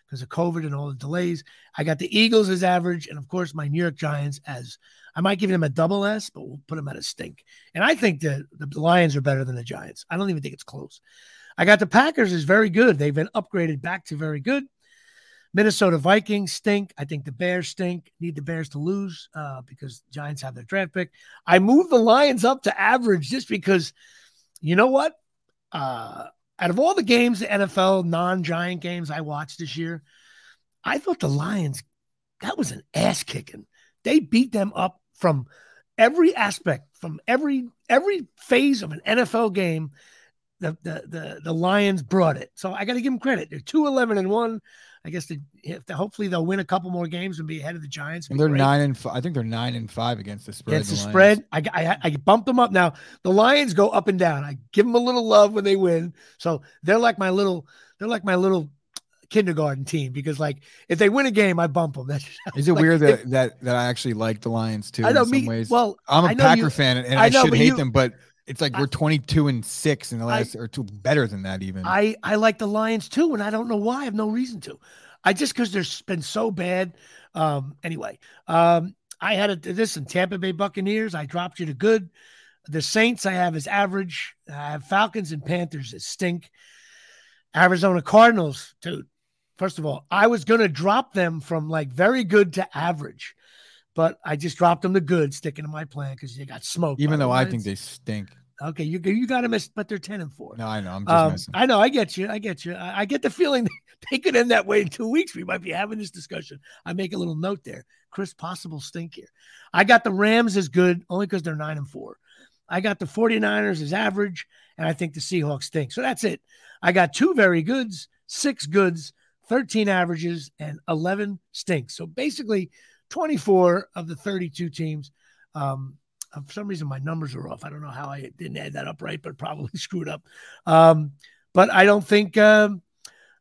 because of COVID and all the delays. I got the Eagles as average, and of course my New York Giants as I might give them a double S, but we'll put them at a stink. And I think that the Lions are better than the Giants. I don't even think it's close. I got the Packers is very good. They've been upgraded back to very good. Minnesota Vikings stink. I think the Bears stink. Need the Bears to lose uh, because Giants have their draft pick. I moved the Lions up to average just because, you know what? Uh, out of all the games, the NFL non-giant games I watched this year, I thought the Lions that was an ass kicking. They beat them up from every aspect, from every every phase of an NFL game. The the the, the Lions brought it. So I got to give them credit. They're 2 11 and 1. I guess they, hopefully they'll win a couple more games and be ahead of the Giants. And they're great. nine and five. I think they're nine and five against the spread. Against the, the spread, I, I I bumped them up. Now the Lions go up and down. I give them a little love when they win, so they're like my little they're like my little kindergarten team because like if they win a game, I bump them. That's is it like, weird that, if, that that I actually like the Lions too? I know in me. Ways? Well, I'm a Packer you, fan and I, I know, should hate you, them, but it's like we're 22 and six in the last, I, or two better than that even. I I like the Lions too, and I don't know why. I have no reason to. I just because there's been so bad. Um, anyway, um, I had a, this in Tampa Bay Buccaneers. I dropped you to good. The Saints I have as average. I have Falcons and Panthers as stink. Arizona Cardinals, dude. First of all, I was going to drop them from like very good to average, but I just dropped them to good, sticking to my plan because they got smoked. Even though I think they stink. Okay, you you got to miss, but they're ten and four. No, I know. I'm just um, I know. I get you. I get you. I, I, get the feeling they could end that way in two weeks. We might be having this discussion. I make a little note there. Chris, possible stink here. I got the Rams as good only because they're nine and four. I got the 49ers as average, and I think the Seahawks stink. So that's it. I got two very goods, six goods, 13 averages, and 11 stinks. So basically, 24 of the 32 teams. Um, for some reason, my numbers are off. I don't know how I didn't add that up right, but probably screwed up. Um, but I don't think, um,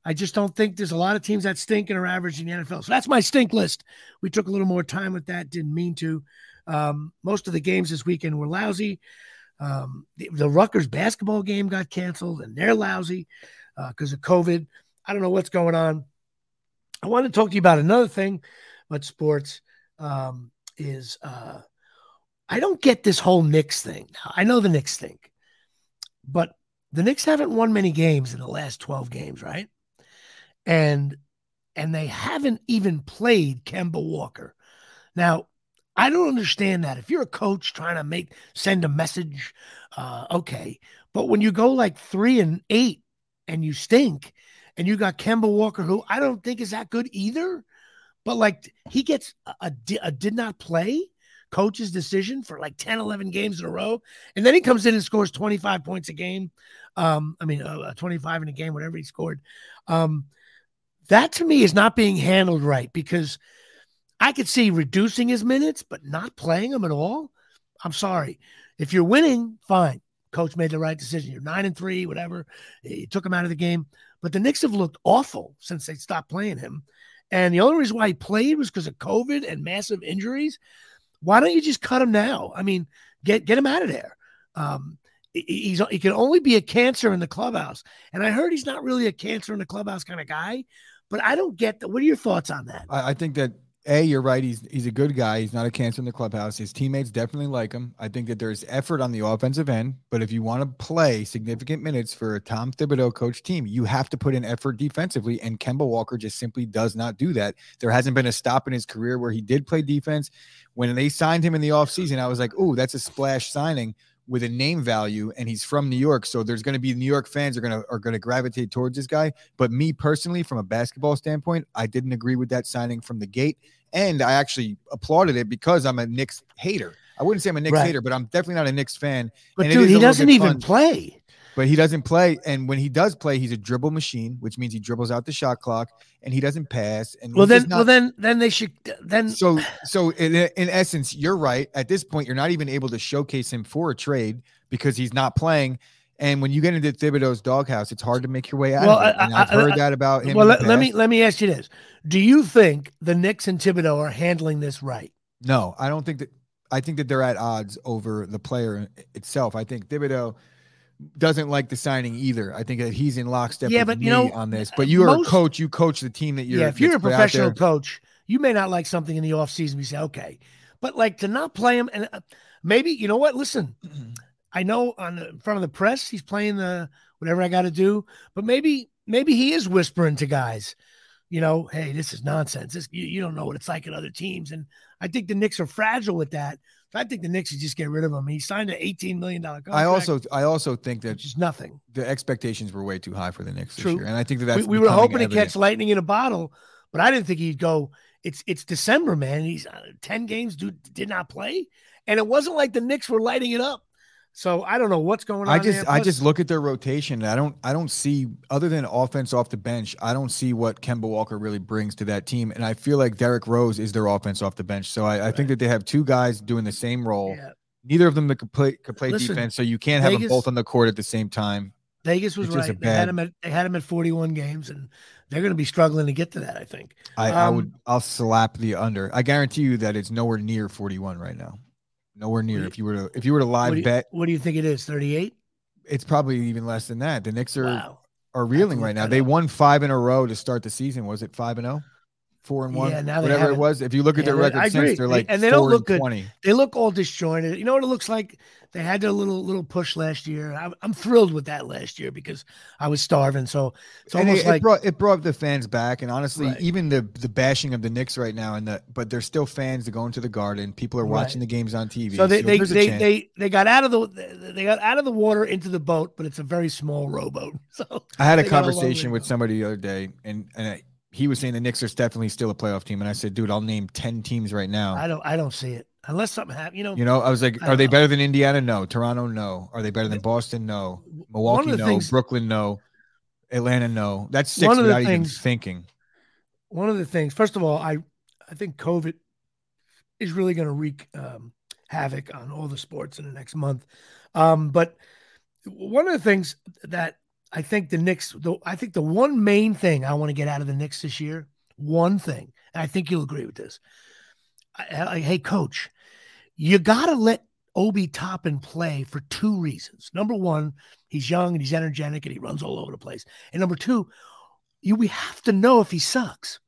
I just don't think there's a lot of teams that stink and are average in the NFL. So that's my stink list. We took a little more time with that, didn't mean to. Um, most of the games this weekend were lousy. Um, the, the, Rutgers basketball game got canceled and they're lousy because uh, of COVID. I don't know what's going on. I want to talk to you about another thing, but sports um, is uh, I don't get this whole Knicks thing. I know the Knicks think, but the Knicks haven't won many games in the last 12 games, right? and and they haven't even played Kemba Walker. Now, I don't understand that. If you're a coach trying to make send a message, uh, okay, but when you go like three and eight and you stink, and you got Kemba Walker, who I don't think is that good either, but like he gets a, a, a did not play coach's decision for like 10, 11 games in a row. And then he comes in and scores 25 points a game. Um, I mean, uh, uh 25 in a game, whatever he scored. Um, that to me is not being handled right because I could see reducing his minutes, but not playing him at all. I'm sorry. If you're winning, fine. Coach made the right decision. You're nine and three, whatever. He took him out of the game. But the Knicks have looked awful since they stopped playing him. And the only reason why he played was because of COVID and massive injuries. Why don't you just cut him now? I mean, get get him out of there. Um, he's he can only be a cancer in the clubhouse, and I heard he's not really a cancer in the clubhouse kind of guy. But I don't get that. What are your thoughts on that? I, I think that a, you're right. He's he's a good guy. He's not a cancer in the clubhouse. His teammates definitely like him. I think that there's effort on the offensive end, but if you want to play significant minutes for a Tom Thibodeau coach team, you have to put in effort defensively. And Kemba Walker just simply does not do that. There hasn't been a stop in his career where he did play defense. When they signed him in the offseason, I was like, oh, that's a splash signing with a name value and he's from New York. So there's going to be New York fans are going to are going to gravitate towards this guy. But me personally, from a basketball standpoint, I didn't agree with that signing from the gate. And I actually applauded it because I'm a Knicks hater. I wouldn't say I'm a Knicks right. hater, but I'm definitely not a Knicks fan. But and dude, he doesn't even fun. play. But he doesn't play, and when he does play, he's a dribble machine, which means he dribbles out the shot clock, and he doesn't pass. And well, then, not, well, then, then they should then. So, so in, in essence, you're right. At this point, you're not even able to showcase him for a trade because he's not playing. And when you get into Thibodeau's doghouse, it's hard to make your way out well, of it. And I, have heard I, that about him. Well, let, let, me let me ask you this: Do you think the Knicks and Thibodeau are handling this right? No, I don't think that. I think that they're at odds over the player itself. I think Thibodeau doesn't like the signing either. I think that he's in lockstep yeah, but, you know, on this. But you most, are a coach. You coach the team that you're. Yeah, if you're a professional coach, you may not like something in the offseason. You say, okay, but like to not play him and uh, maybe you know what? Listen, I know on the, in front of the press he's playing the whatever I got to do, but maybe maybe he is whispering to guys, you know, hey, this is nonsense. This, you, you don't know what it's like in other teams, and I think the Knicks are fragile with that. I think the Knicks should just get rid of him. He signed an eighteen million dollar contract. I also I also think that just nothing. The expectations were way too high for the Knicks True. this year, and I think that that's we, we were hoping evident. to catch lightning in a bottle, but I didn't think he'd go. It's it's December, man. He's uh, ten games Dude did not play, and it wasn't like the Knicks were lighting it up. So I don't know what's going on. I just I just look at their rotation. I don't I don't see other than offense off the bench. I don't see what Kemba Walker really brings to that team. And I feel like Derrick Rose is their offense off the bench. So I, right. I think that they have two guys doing the same role. Yeah. Neither of them could play could play Listen, defense. So you can't have Vegas, them both on the court at the same time. Vegas was right. They bad, had him at they had him at 41 games, and they're going to be struggling to get to that. I think. I, um, I would. I'll slap the under. I guarantee you that it's nowhere near 41 right now. Nowhere near. if you were to if you were to live what you, bet, what do you think it is? Thirty eight. It's probably even less than that. The Knicks are wow. are reeling right now. They won five in a row to start the season. Was it five and zero? Oh? Four and one, yeah, now whatever it was. If you look at yeah, their record since, they're like and they don't look good. 20. They look all disjointed. You know what it looks like? They had their little little push last year. I'm, I'm thrilled with that last year because I was starving. So it's almost it, like it brought it brought the fans back. And honestly, right. even the the bashing of the Knicks right now, and the but they're still fans to go into the Garden. People are watching right. the games on TV. So they so they they, they, they got out of the they got out of the water into the boat, but it's a very small rowboat. So I had a conversation with somebody the other day, and and I, he was saying the Knicks are definitely still a playoff team, and I said, dude, I'll name ten teams right now. I don't, I don't see it unless something happens. You know, you know, I was like, are they know. better than Indiana? No. Toronto? No. Are they better than Boston? No. Milwaukee? No. Things, Brooklyn? No. Atlanta? No. That's six one of without the things, even thinking. One of the things, first of all, I, I think COVID is really going to wreak um, havoc on all the sports in the next month. Um, but one of the things that I think the Knicks, the, I think the one main thing I want to get out of the Knicks this year, one thing, and I think you'll agree with this. I, I, hey, coach, you got to let Obi Toppin play for two reasons. Number one, he's young and he's energetic and he runs all over the place. And number two, you we have to know if he sucks.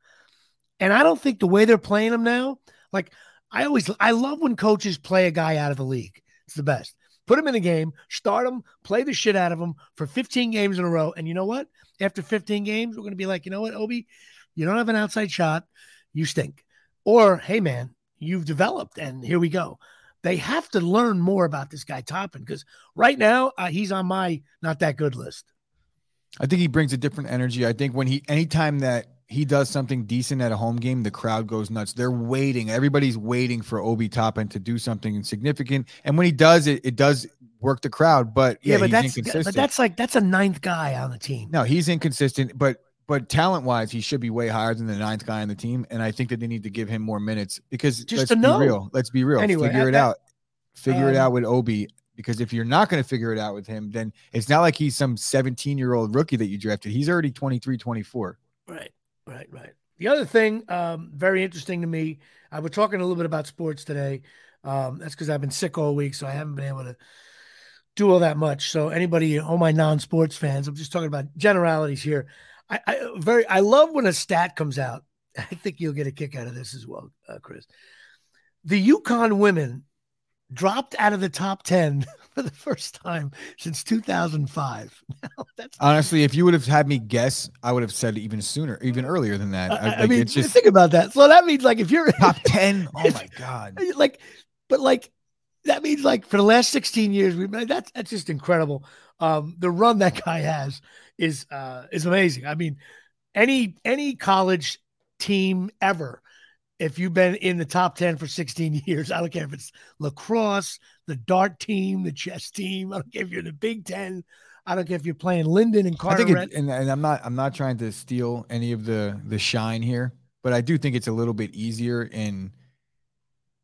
And I don't think the way they're playing him now, like I always I love when coaches play a guy out of the league. It's the best. Put him in a game, start him, play the shit out of him for 15 games in a row. And you know what? After 15 games, we're going to be like, you know what, Obi, you don't have an outside shot, you stink. Or, hey, man, you've developed, and here we go. They have to learn more about this guy Toppin because right now uh, he's on my not that good list. I think he brings a different energy. I think when he anytime that he does something decent at a home game, the crowd goes nuts. They're waiting. Everybody's waiting for Obi Toppin to do something significant. And when he does it, it does work the crowd. But yeah, yeah but that's but that's like that's a ninth guy on the team. No, he's inconsistent, but but talent wise, he should be way higher than the ninth guy on the team. And I think that they need to give him more minutes because just let's to be know. real. Let's be real. Anyway, figure it that, out. Figure um, it out with Obi because if you're not going to figure it out with him, then it's not like he's some 17 year old rookie that you drafted. He's already 23, 24. Right, right, right. The other thing, um, very interesting to me, I was talking a little bit about sports today. Um, that's because I've been sick all week, so I haven't been able to do all that much. So anybody, all my non-sports fans, I'm just talking about generalities here. I, I very, I love when a stat comes out. I think you'll get a kick out of this as well, uh, Chris. The UConn women dropped out of the top 10 for the first time since 2005. That's honestly, if you would have had me guess, I would have said even sooner, even earlier than that. I, I mean, just think about that. So that means like if you're top 10, oh my God. Like, but like that means like for the last 16 years, we that's that's just incredible. Um, the run that guy has is uh is amazing. I mean, any any college team ever if you've been in the top 10 for 16 years, I don't care if it's lacrosse, the dart team, the chess team, I don't care if you're in the Big Ten, I don't care if you're playing Linden and Carter. I think it, and, and I'm not I'm not trying to steal any of the the shine here, but I do think it's a little bit easier in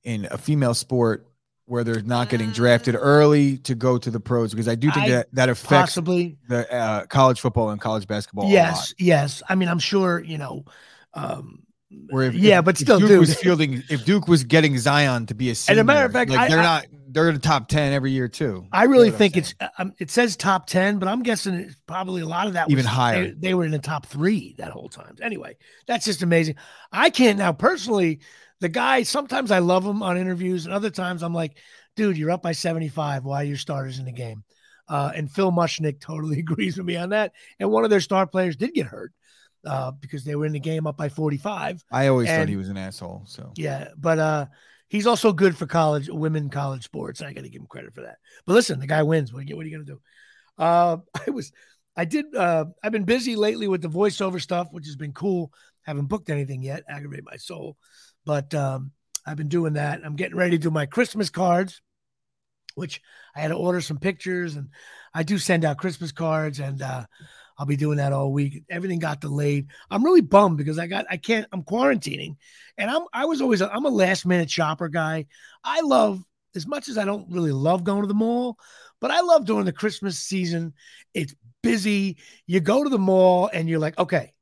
in a female sport where they're not getting drafted early to go to the pros because I do think I, that that affects possibly the uh, college football and college basketball. Yes, yes. I mean, I'm sure you know. Um, where if, yeah, if, but still, Duke dude. was fielding. If Duke was getting Zion to be a senior, and a matter of fact, like I, they're I, not. They're in the top ten every year too. I really think it's. Um, it says top ten, but I'm guessing it's probably a lot of that even was, higher. They, they, were in the top three that whole time. Anyway, that's just amazing. I can't now personally. The guy. Sometimes I love him on interviews, and other times I'm like, dude, you're up by 75. Why are your starters in the game? Uh, and Phil Mushnick totally agrees with me on that. And one of their star players did get hurt uh, because they were in the game up by 45. I always and, thought he was an asshole. So yeah, but uh, he's also good for college women college sports. I got to give him credit for that. But listen, the guy wins. What are you, what are you gonna do? Uh, I was, I did. Uh, I've been busy lately with the voiceover stuff, which has been cool. Haven't booked anything yet. Aggravate my soul, but um, I've been doing that. I'm getting ready to do my Christmas cards, which I had to order some pictures, and I do send out Christmas cards, and uh, I'll be doing that all week. Everything got delayed. I'm really bummed because I got I can't I'm quarantining, and I'm I was always I'm a last minute shopper guy. I love as much as I don't really love going to the mall, but I love during the Christmas season. It's busy. You go to the mall and you're like, okay,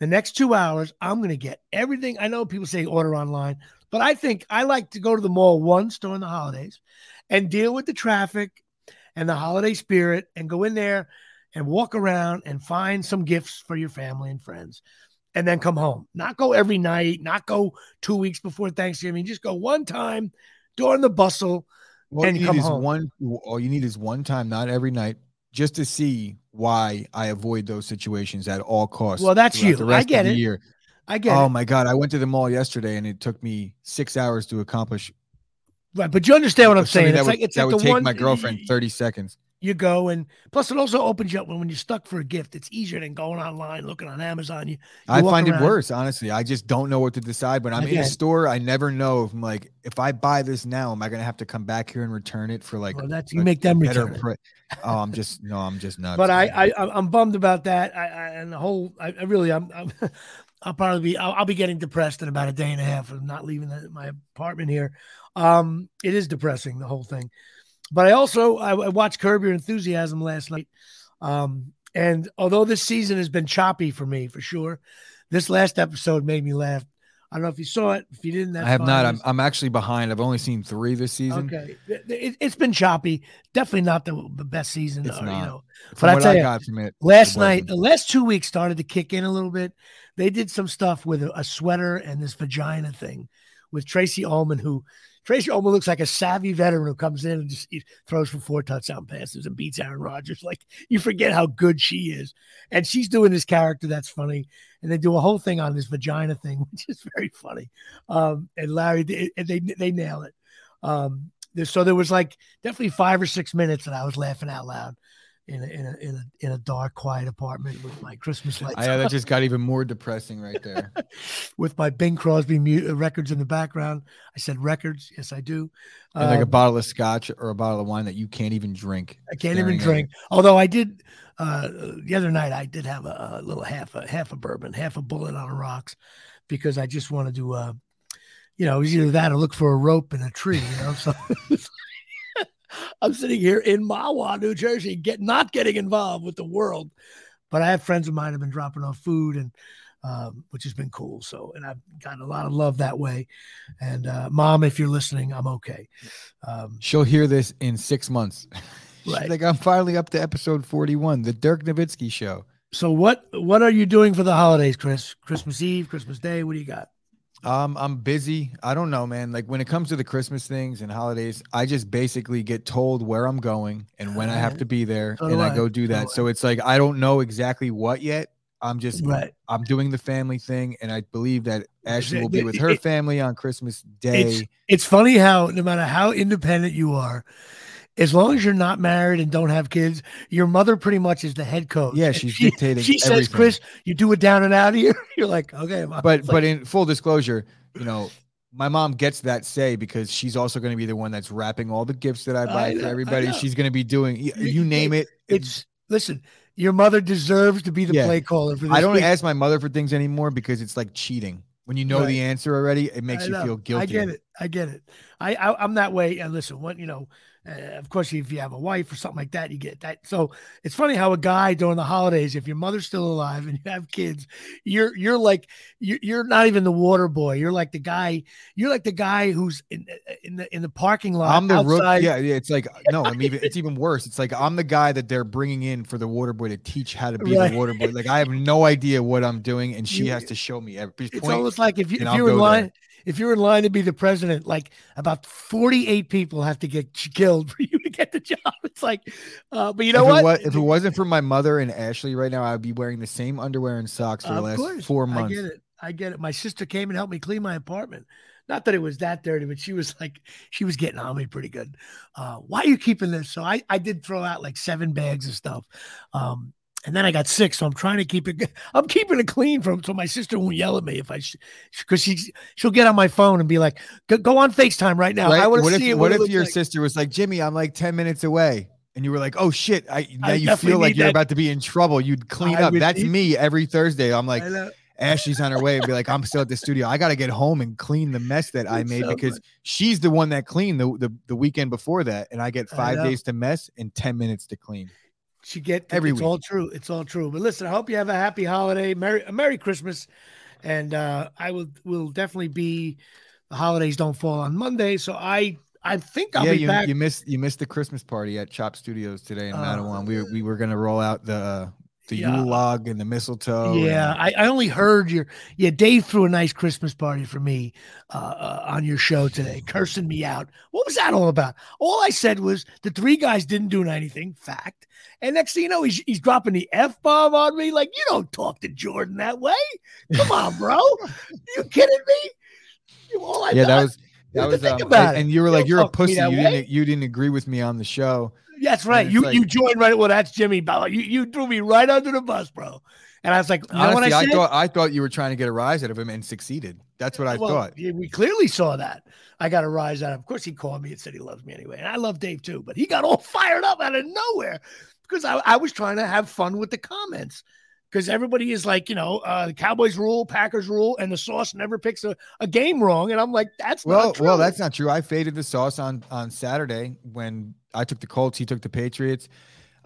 the next two hours, I'm to get everything. I know people say order online, but I think I like to go to the mall once during the holidays and deal with the traffic and the holiday spirit and go in there and walk around and find some gifts for your family and friends and then come home. Not go every night, not go two weeks before Thanksgiving. Just go one time during the bustle all and you come need home. Is one, all you need is one time, not every night, just to see why I avoid those situations at all costs. Well, that's you. I get it. Year. I get oh it. my god, I went to the mall yesterday and it took me six hours to accomplish. Right, but you understand what I'm saying? That it's would, like it's that like would take one my girlfriend thirty seconds you go and plus it also opens you up when, when you're stuck for a gift it's easier than going online looking on amazon you, you i find around. it worse honestly i just don't know what to decide when i'm Again. in a store i never know if i'm like if i buy this now am i gonna have to come back here and return it for like well, that's you make them return pre- oh i'm just no i'm just not but I, I i'm bummed about that I, I and the whole i, I really i'm, I'm I'll probably be I'll, I'll, be getting depressed in about a day and a half of not leaving the, my apartment here. Um, it is depressing the whole thing. But I also I, I watched Curb Your Enthusiasm last night, um, and although this season has been choppy for me for sure, this last episode made me laugh. I don't know if you saw it. If you didn't, I have fine. not. I'm, I'm actually behind. I've only seen three this season. Okay, it, has been choppy. Definitely not the, the best season. It's or, not. You know, but I, tell I you, from it last it night, the last two weeks started to kick in a little bit. They did some stuff with a, a sweater and this vagina thing with Tracey Ullman, who Tracey almost looks like a savvy veteran who comes in and just throws for four touchdown passes and beats Aaron Rodgers. Like you forget how good she is, and she's doing this character that's funny. And they do a whole thing on this vagina thing, which is very funny. Um, and Larry, they, they they nail it. Um, so there was like definitely five or six minutes that I was laughing out loud in a, in a, in a, in a dark, quiet apartment with my Christmas lights. I, that just got even more depressing right there. with my Bing Crosby mu- uh, records in the background. I said records. Yes, I do. And like a um, bottle of scotch or a bottle of wine that you can't even drink. I can't even drink. Although I did uh, the other night, I did have a, a, little half a half a bourbon, half a bullet on the rocks, because I just wanted to, uh, you know, it was either that or look for a rope in a tree. You know, so I'm sitting here in Mahwah, New Jersey, get not getting involved with the world. But I have friends of mine have been dropping off food and um, which has been cool. So, and I've gotten a lot of love that way. And uh, mom, if you're listening, I'm okay. Um, She'll hear this in six months. right. like, I'm finally up to episode 41, the Dirk Nowitzki show. So, what what are you doing for the holidays, Chris? Christmas Eve, Christmas Day? What do you got? Um, I'm busy. I don't know, man. Like when it comes to the Christmas things and holidays, I just basically get told where I'm going and when I have to be there, so and I. I. go do that. So, so it's like I don't know exactly what yet. I'm just right. I'm doing the family thing, and I believe that Ashley will be with her family on Christmas Day. It's, it's funny how no matter how independent you are, as long as you're not married and don't have kids, your mother pretty much is the head coach. Yeah, she's she, dictating. She everything. says, "Chris, you do it down and out of here." You're like, "Okay." Mom. But but in full disclosure, you know, my mom gets that say because she's also going to be the one that's wrapping all the gifts that I buy I know, for everybody. She's going to be doing you, you name it. It's listen. Your mother deserves to be the yeah. play caller for this. I don't week. ask my mother for things anymore because it's like cheating. When you know right. the answer already, it makes you feel guilty. I get it. I get it. I, I am that way. And listen, what you know, uh, of course, if you have a wife or something like that, you get that. So it's funny how a guy during the holidays, if your mother's still alive and you have kids, you're you're like you're, you're not even the water boy. You're like the guy. You're like the guy who's in in the in the parking lot. I'm the outside. Yeah, yeah. It's like no. I'm even. It's even worse. It's like I'm the guy that they're bringing in for the water boy to teach how to be right. the water boy. Like I have no idea what I'm doing, and she has to show me every. It's almost like if you if you're in line. There if you're in line to be the president, like about 48 people have to get killed for you to get the job. It's like, uh, but you know if what? It was, if it wasn't for my mother and Ashley right now, I'd be wearing the same underwear and socks for uh, the last course. four months. I get it. I get it. My sister came and helped me clean my apartment. Not that it was that dirty, but she was like, she was getting on me pretty good. Uh, why are you keeping this? So I, I did throw out like seven bags of stuff. Um, and then I got sick, so I'm trying to keep it. I'm keeping it clean from so my sister won't yell at me if I because she she'll get on my phone and be like, "Go, on Facetime right now." Right? I want to see if, it. What, what if your like. sister was like, "Jimmy, I'm like ten minutes away," and you were like, "Oh shit!" I now I you feel like you're that. about to be in trouble. You'd clean I up. That's need- me every Thursday. I'm like. Ashley's on her way and be like, I'm still at the studio. I got to get home and clean the mess that I made so because she's the one that cleaned the, the, the weekend before that. And I get five I days to mess and 10 minutes to clean. She get every it's week. all true. It's all true. But listen, I hope you have a happy holiday, merry a merry Christmas, and uh, I will will definitely be. The holidays don't fall on Monday, so I I think I'll yeah, be you, back. You missed you missed the Christmas party at Chop Studios today in uh, Matawan. We we were gonna roll out the the yeah. Yule log and the mistletoe. Yeah, and- I, I only heard your yeah. Dave threw a nice Christmas party for me uh, uh, on your show today, cursing me out. What was that all about? All I said was the three guys didn't do anything. Fact. And next thing you know, he's he's dropping the f bomb on me. Like you don't talk to Jordan that way. Come on, bro. you kidding me? All I yeah, that was that was um, and, and, you were like, you are a pussy. You didn't you didn't agree with me on the show. That's right. You like, you joined right. Well, that's Jimmy Bella. You you threw me right under the bus, bro. And I was like, honestly, I, I, thought I thought you were trying to get a rise out of him and succeeded. That's what I well, thought. We clearly saw that. I got a rise out of. Him. Of course, he called me and said he loves me anyway, and I love Dave too. But he got all fired up out of nowhere because I, I was trying to have fun with the comments because everybody is like, you know, uh, the Cowboys rule, Packers rule, and the sauce never picks a, a game wrong. And I'm like, that's well, not true. well, that's not true. I faded the sauce on on Saturday when I took the Colts, he took the Patriots.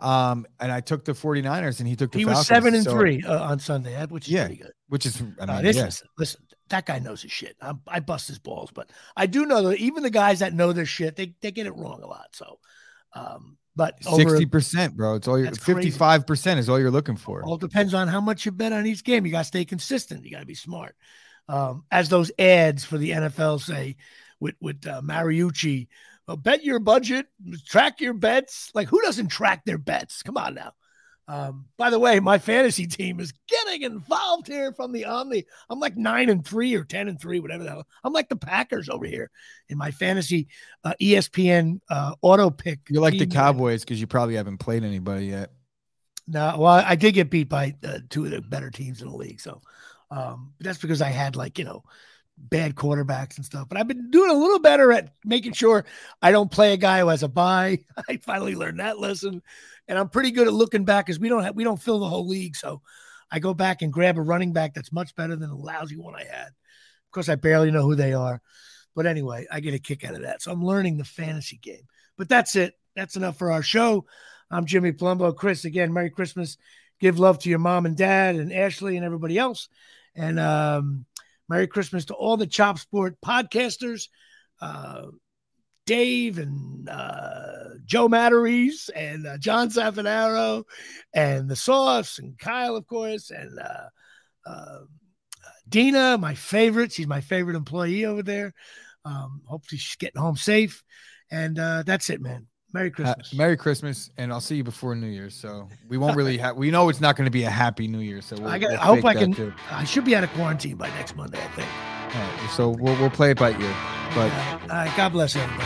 Um, and I took the 49ers and he took the Falcons. He Falcons, was seven and so, three uh, on Sunday, which is yeah, pretty good. Which is, I uh, mean, uh, listen, yeah. listen, that guy knows his shit. I, I bust his balls, but I do know that even the guys that know their shit, they, they get it wrong a lot. So, um, but sixty percent, bro. It's all you're fifty-five percent is all you're looking for. All depends on how much you bet on each game. You got to stay consistent. You got to be smart. um, as those ads for the NFL say with with uh, Mariucci. Well, bet your budget, track your bets. Like who doesn't track their bets? Come on now. Um, by the way, my fantasy team is getting involved here from the Omni. I'm like nine and three or ten and three, whatever the hell. I'm like the Packers over here in my fantasy uh, ESPN uh, auto pick. You're like the Cowboys because you probably haven't played anybody yet. No, well, I did get beat by uh, two of the better teams in the league, so um, that's because I had like you know bad quarterbacks and stuff. But I've been doing a little better at making sure I don't play a guy who has a bye. I finally learned that lesson and I'm pretty good at looking back because we don't have we don't fill the whole league. So I go back and grab a running back that's much better than the lousy one I had. Of course, I barely know who they are, but anyway, I get a kick out of that. So I'm learning the fantasy game. But that's it. That's enough for our show. I'm Jimmy Palumbo. Chris, again, Merry Christmas. Give love to your mom and dad and Ashley and everybody else. And um, Merry Christmas to all the Chop Sport podcasters. Uh, Dave and uh, Joe Matarese and uh, John Safanaro and the Sauce and Kyle, of course, and uh, uh, Dina, my favorite. She's my favorite employee over there. Um, hopefully, she's getting home safe. And uh, that's it, man. Merry Christmas. Merry Christmas, and I'll see you before New Year's. So we won't really have. We know it's not going to be a happy New Year. So we'll, I, got, we'll I hope I can. Too. I should be out of quarantine by next Monday. I think. Right, so we'll we'll play it by ear. But all right, God bless everybody.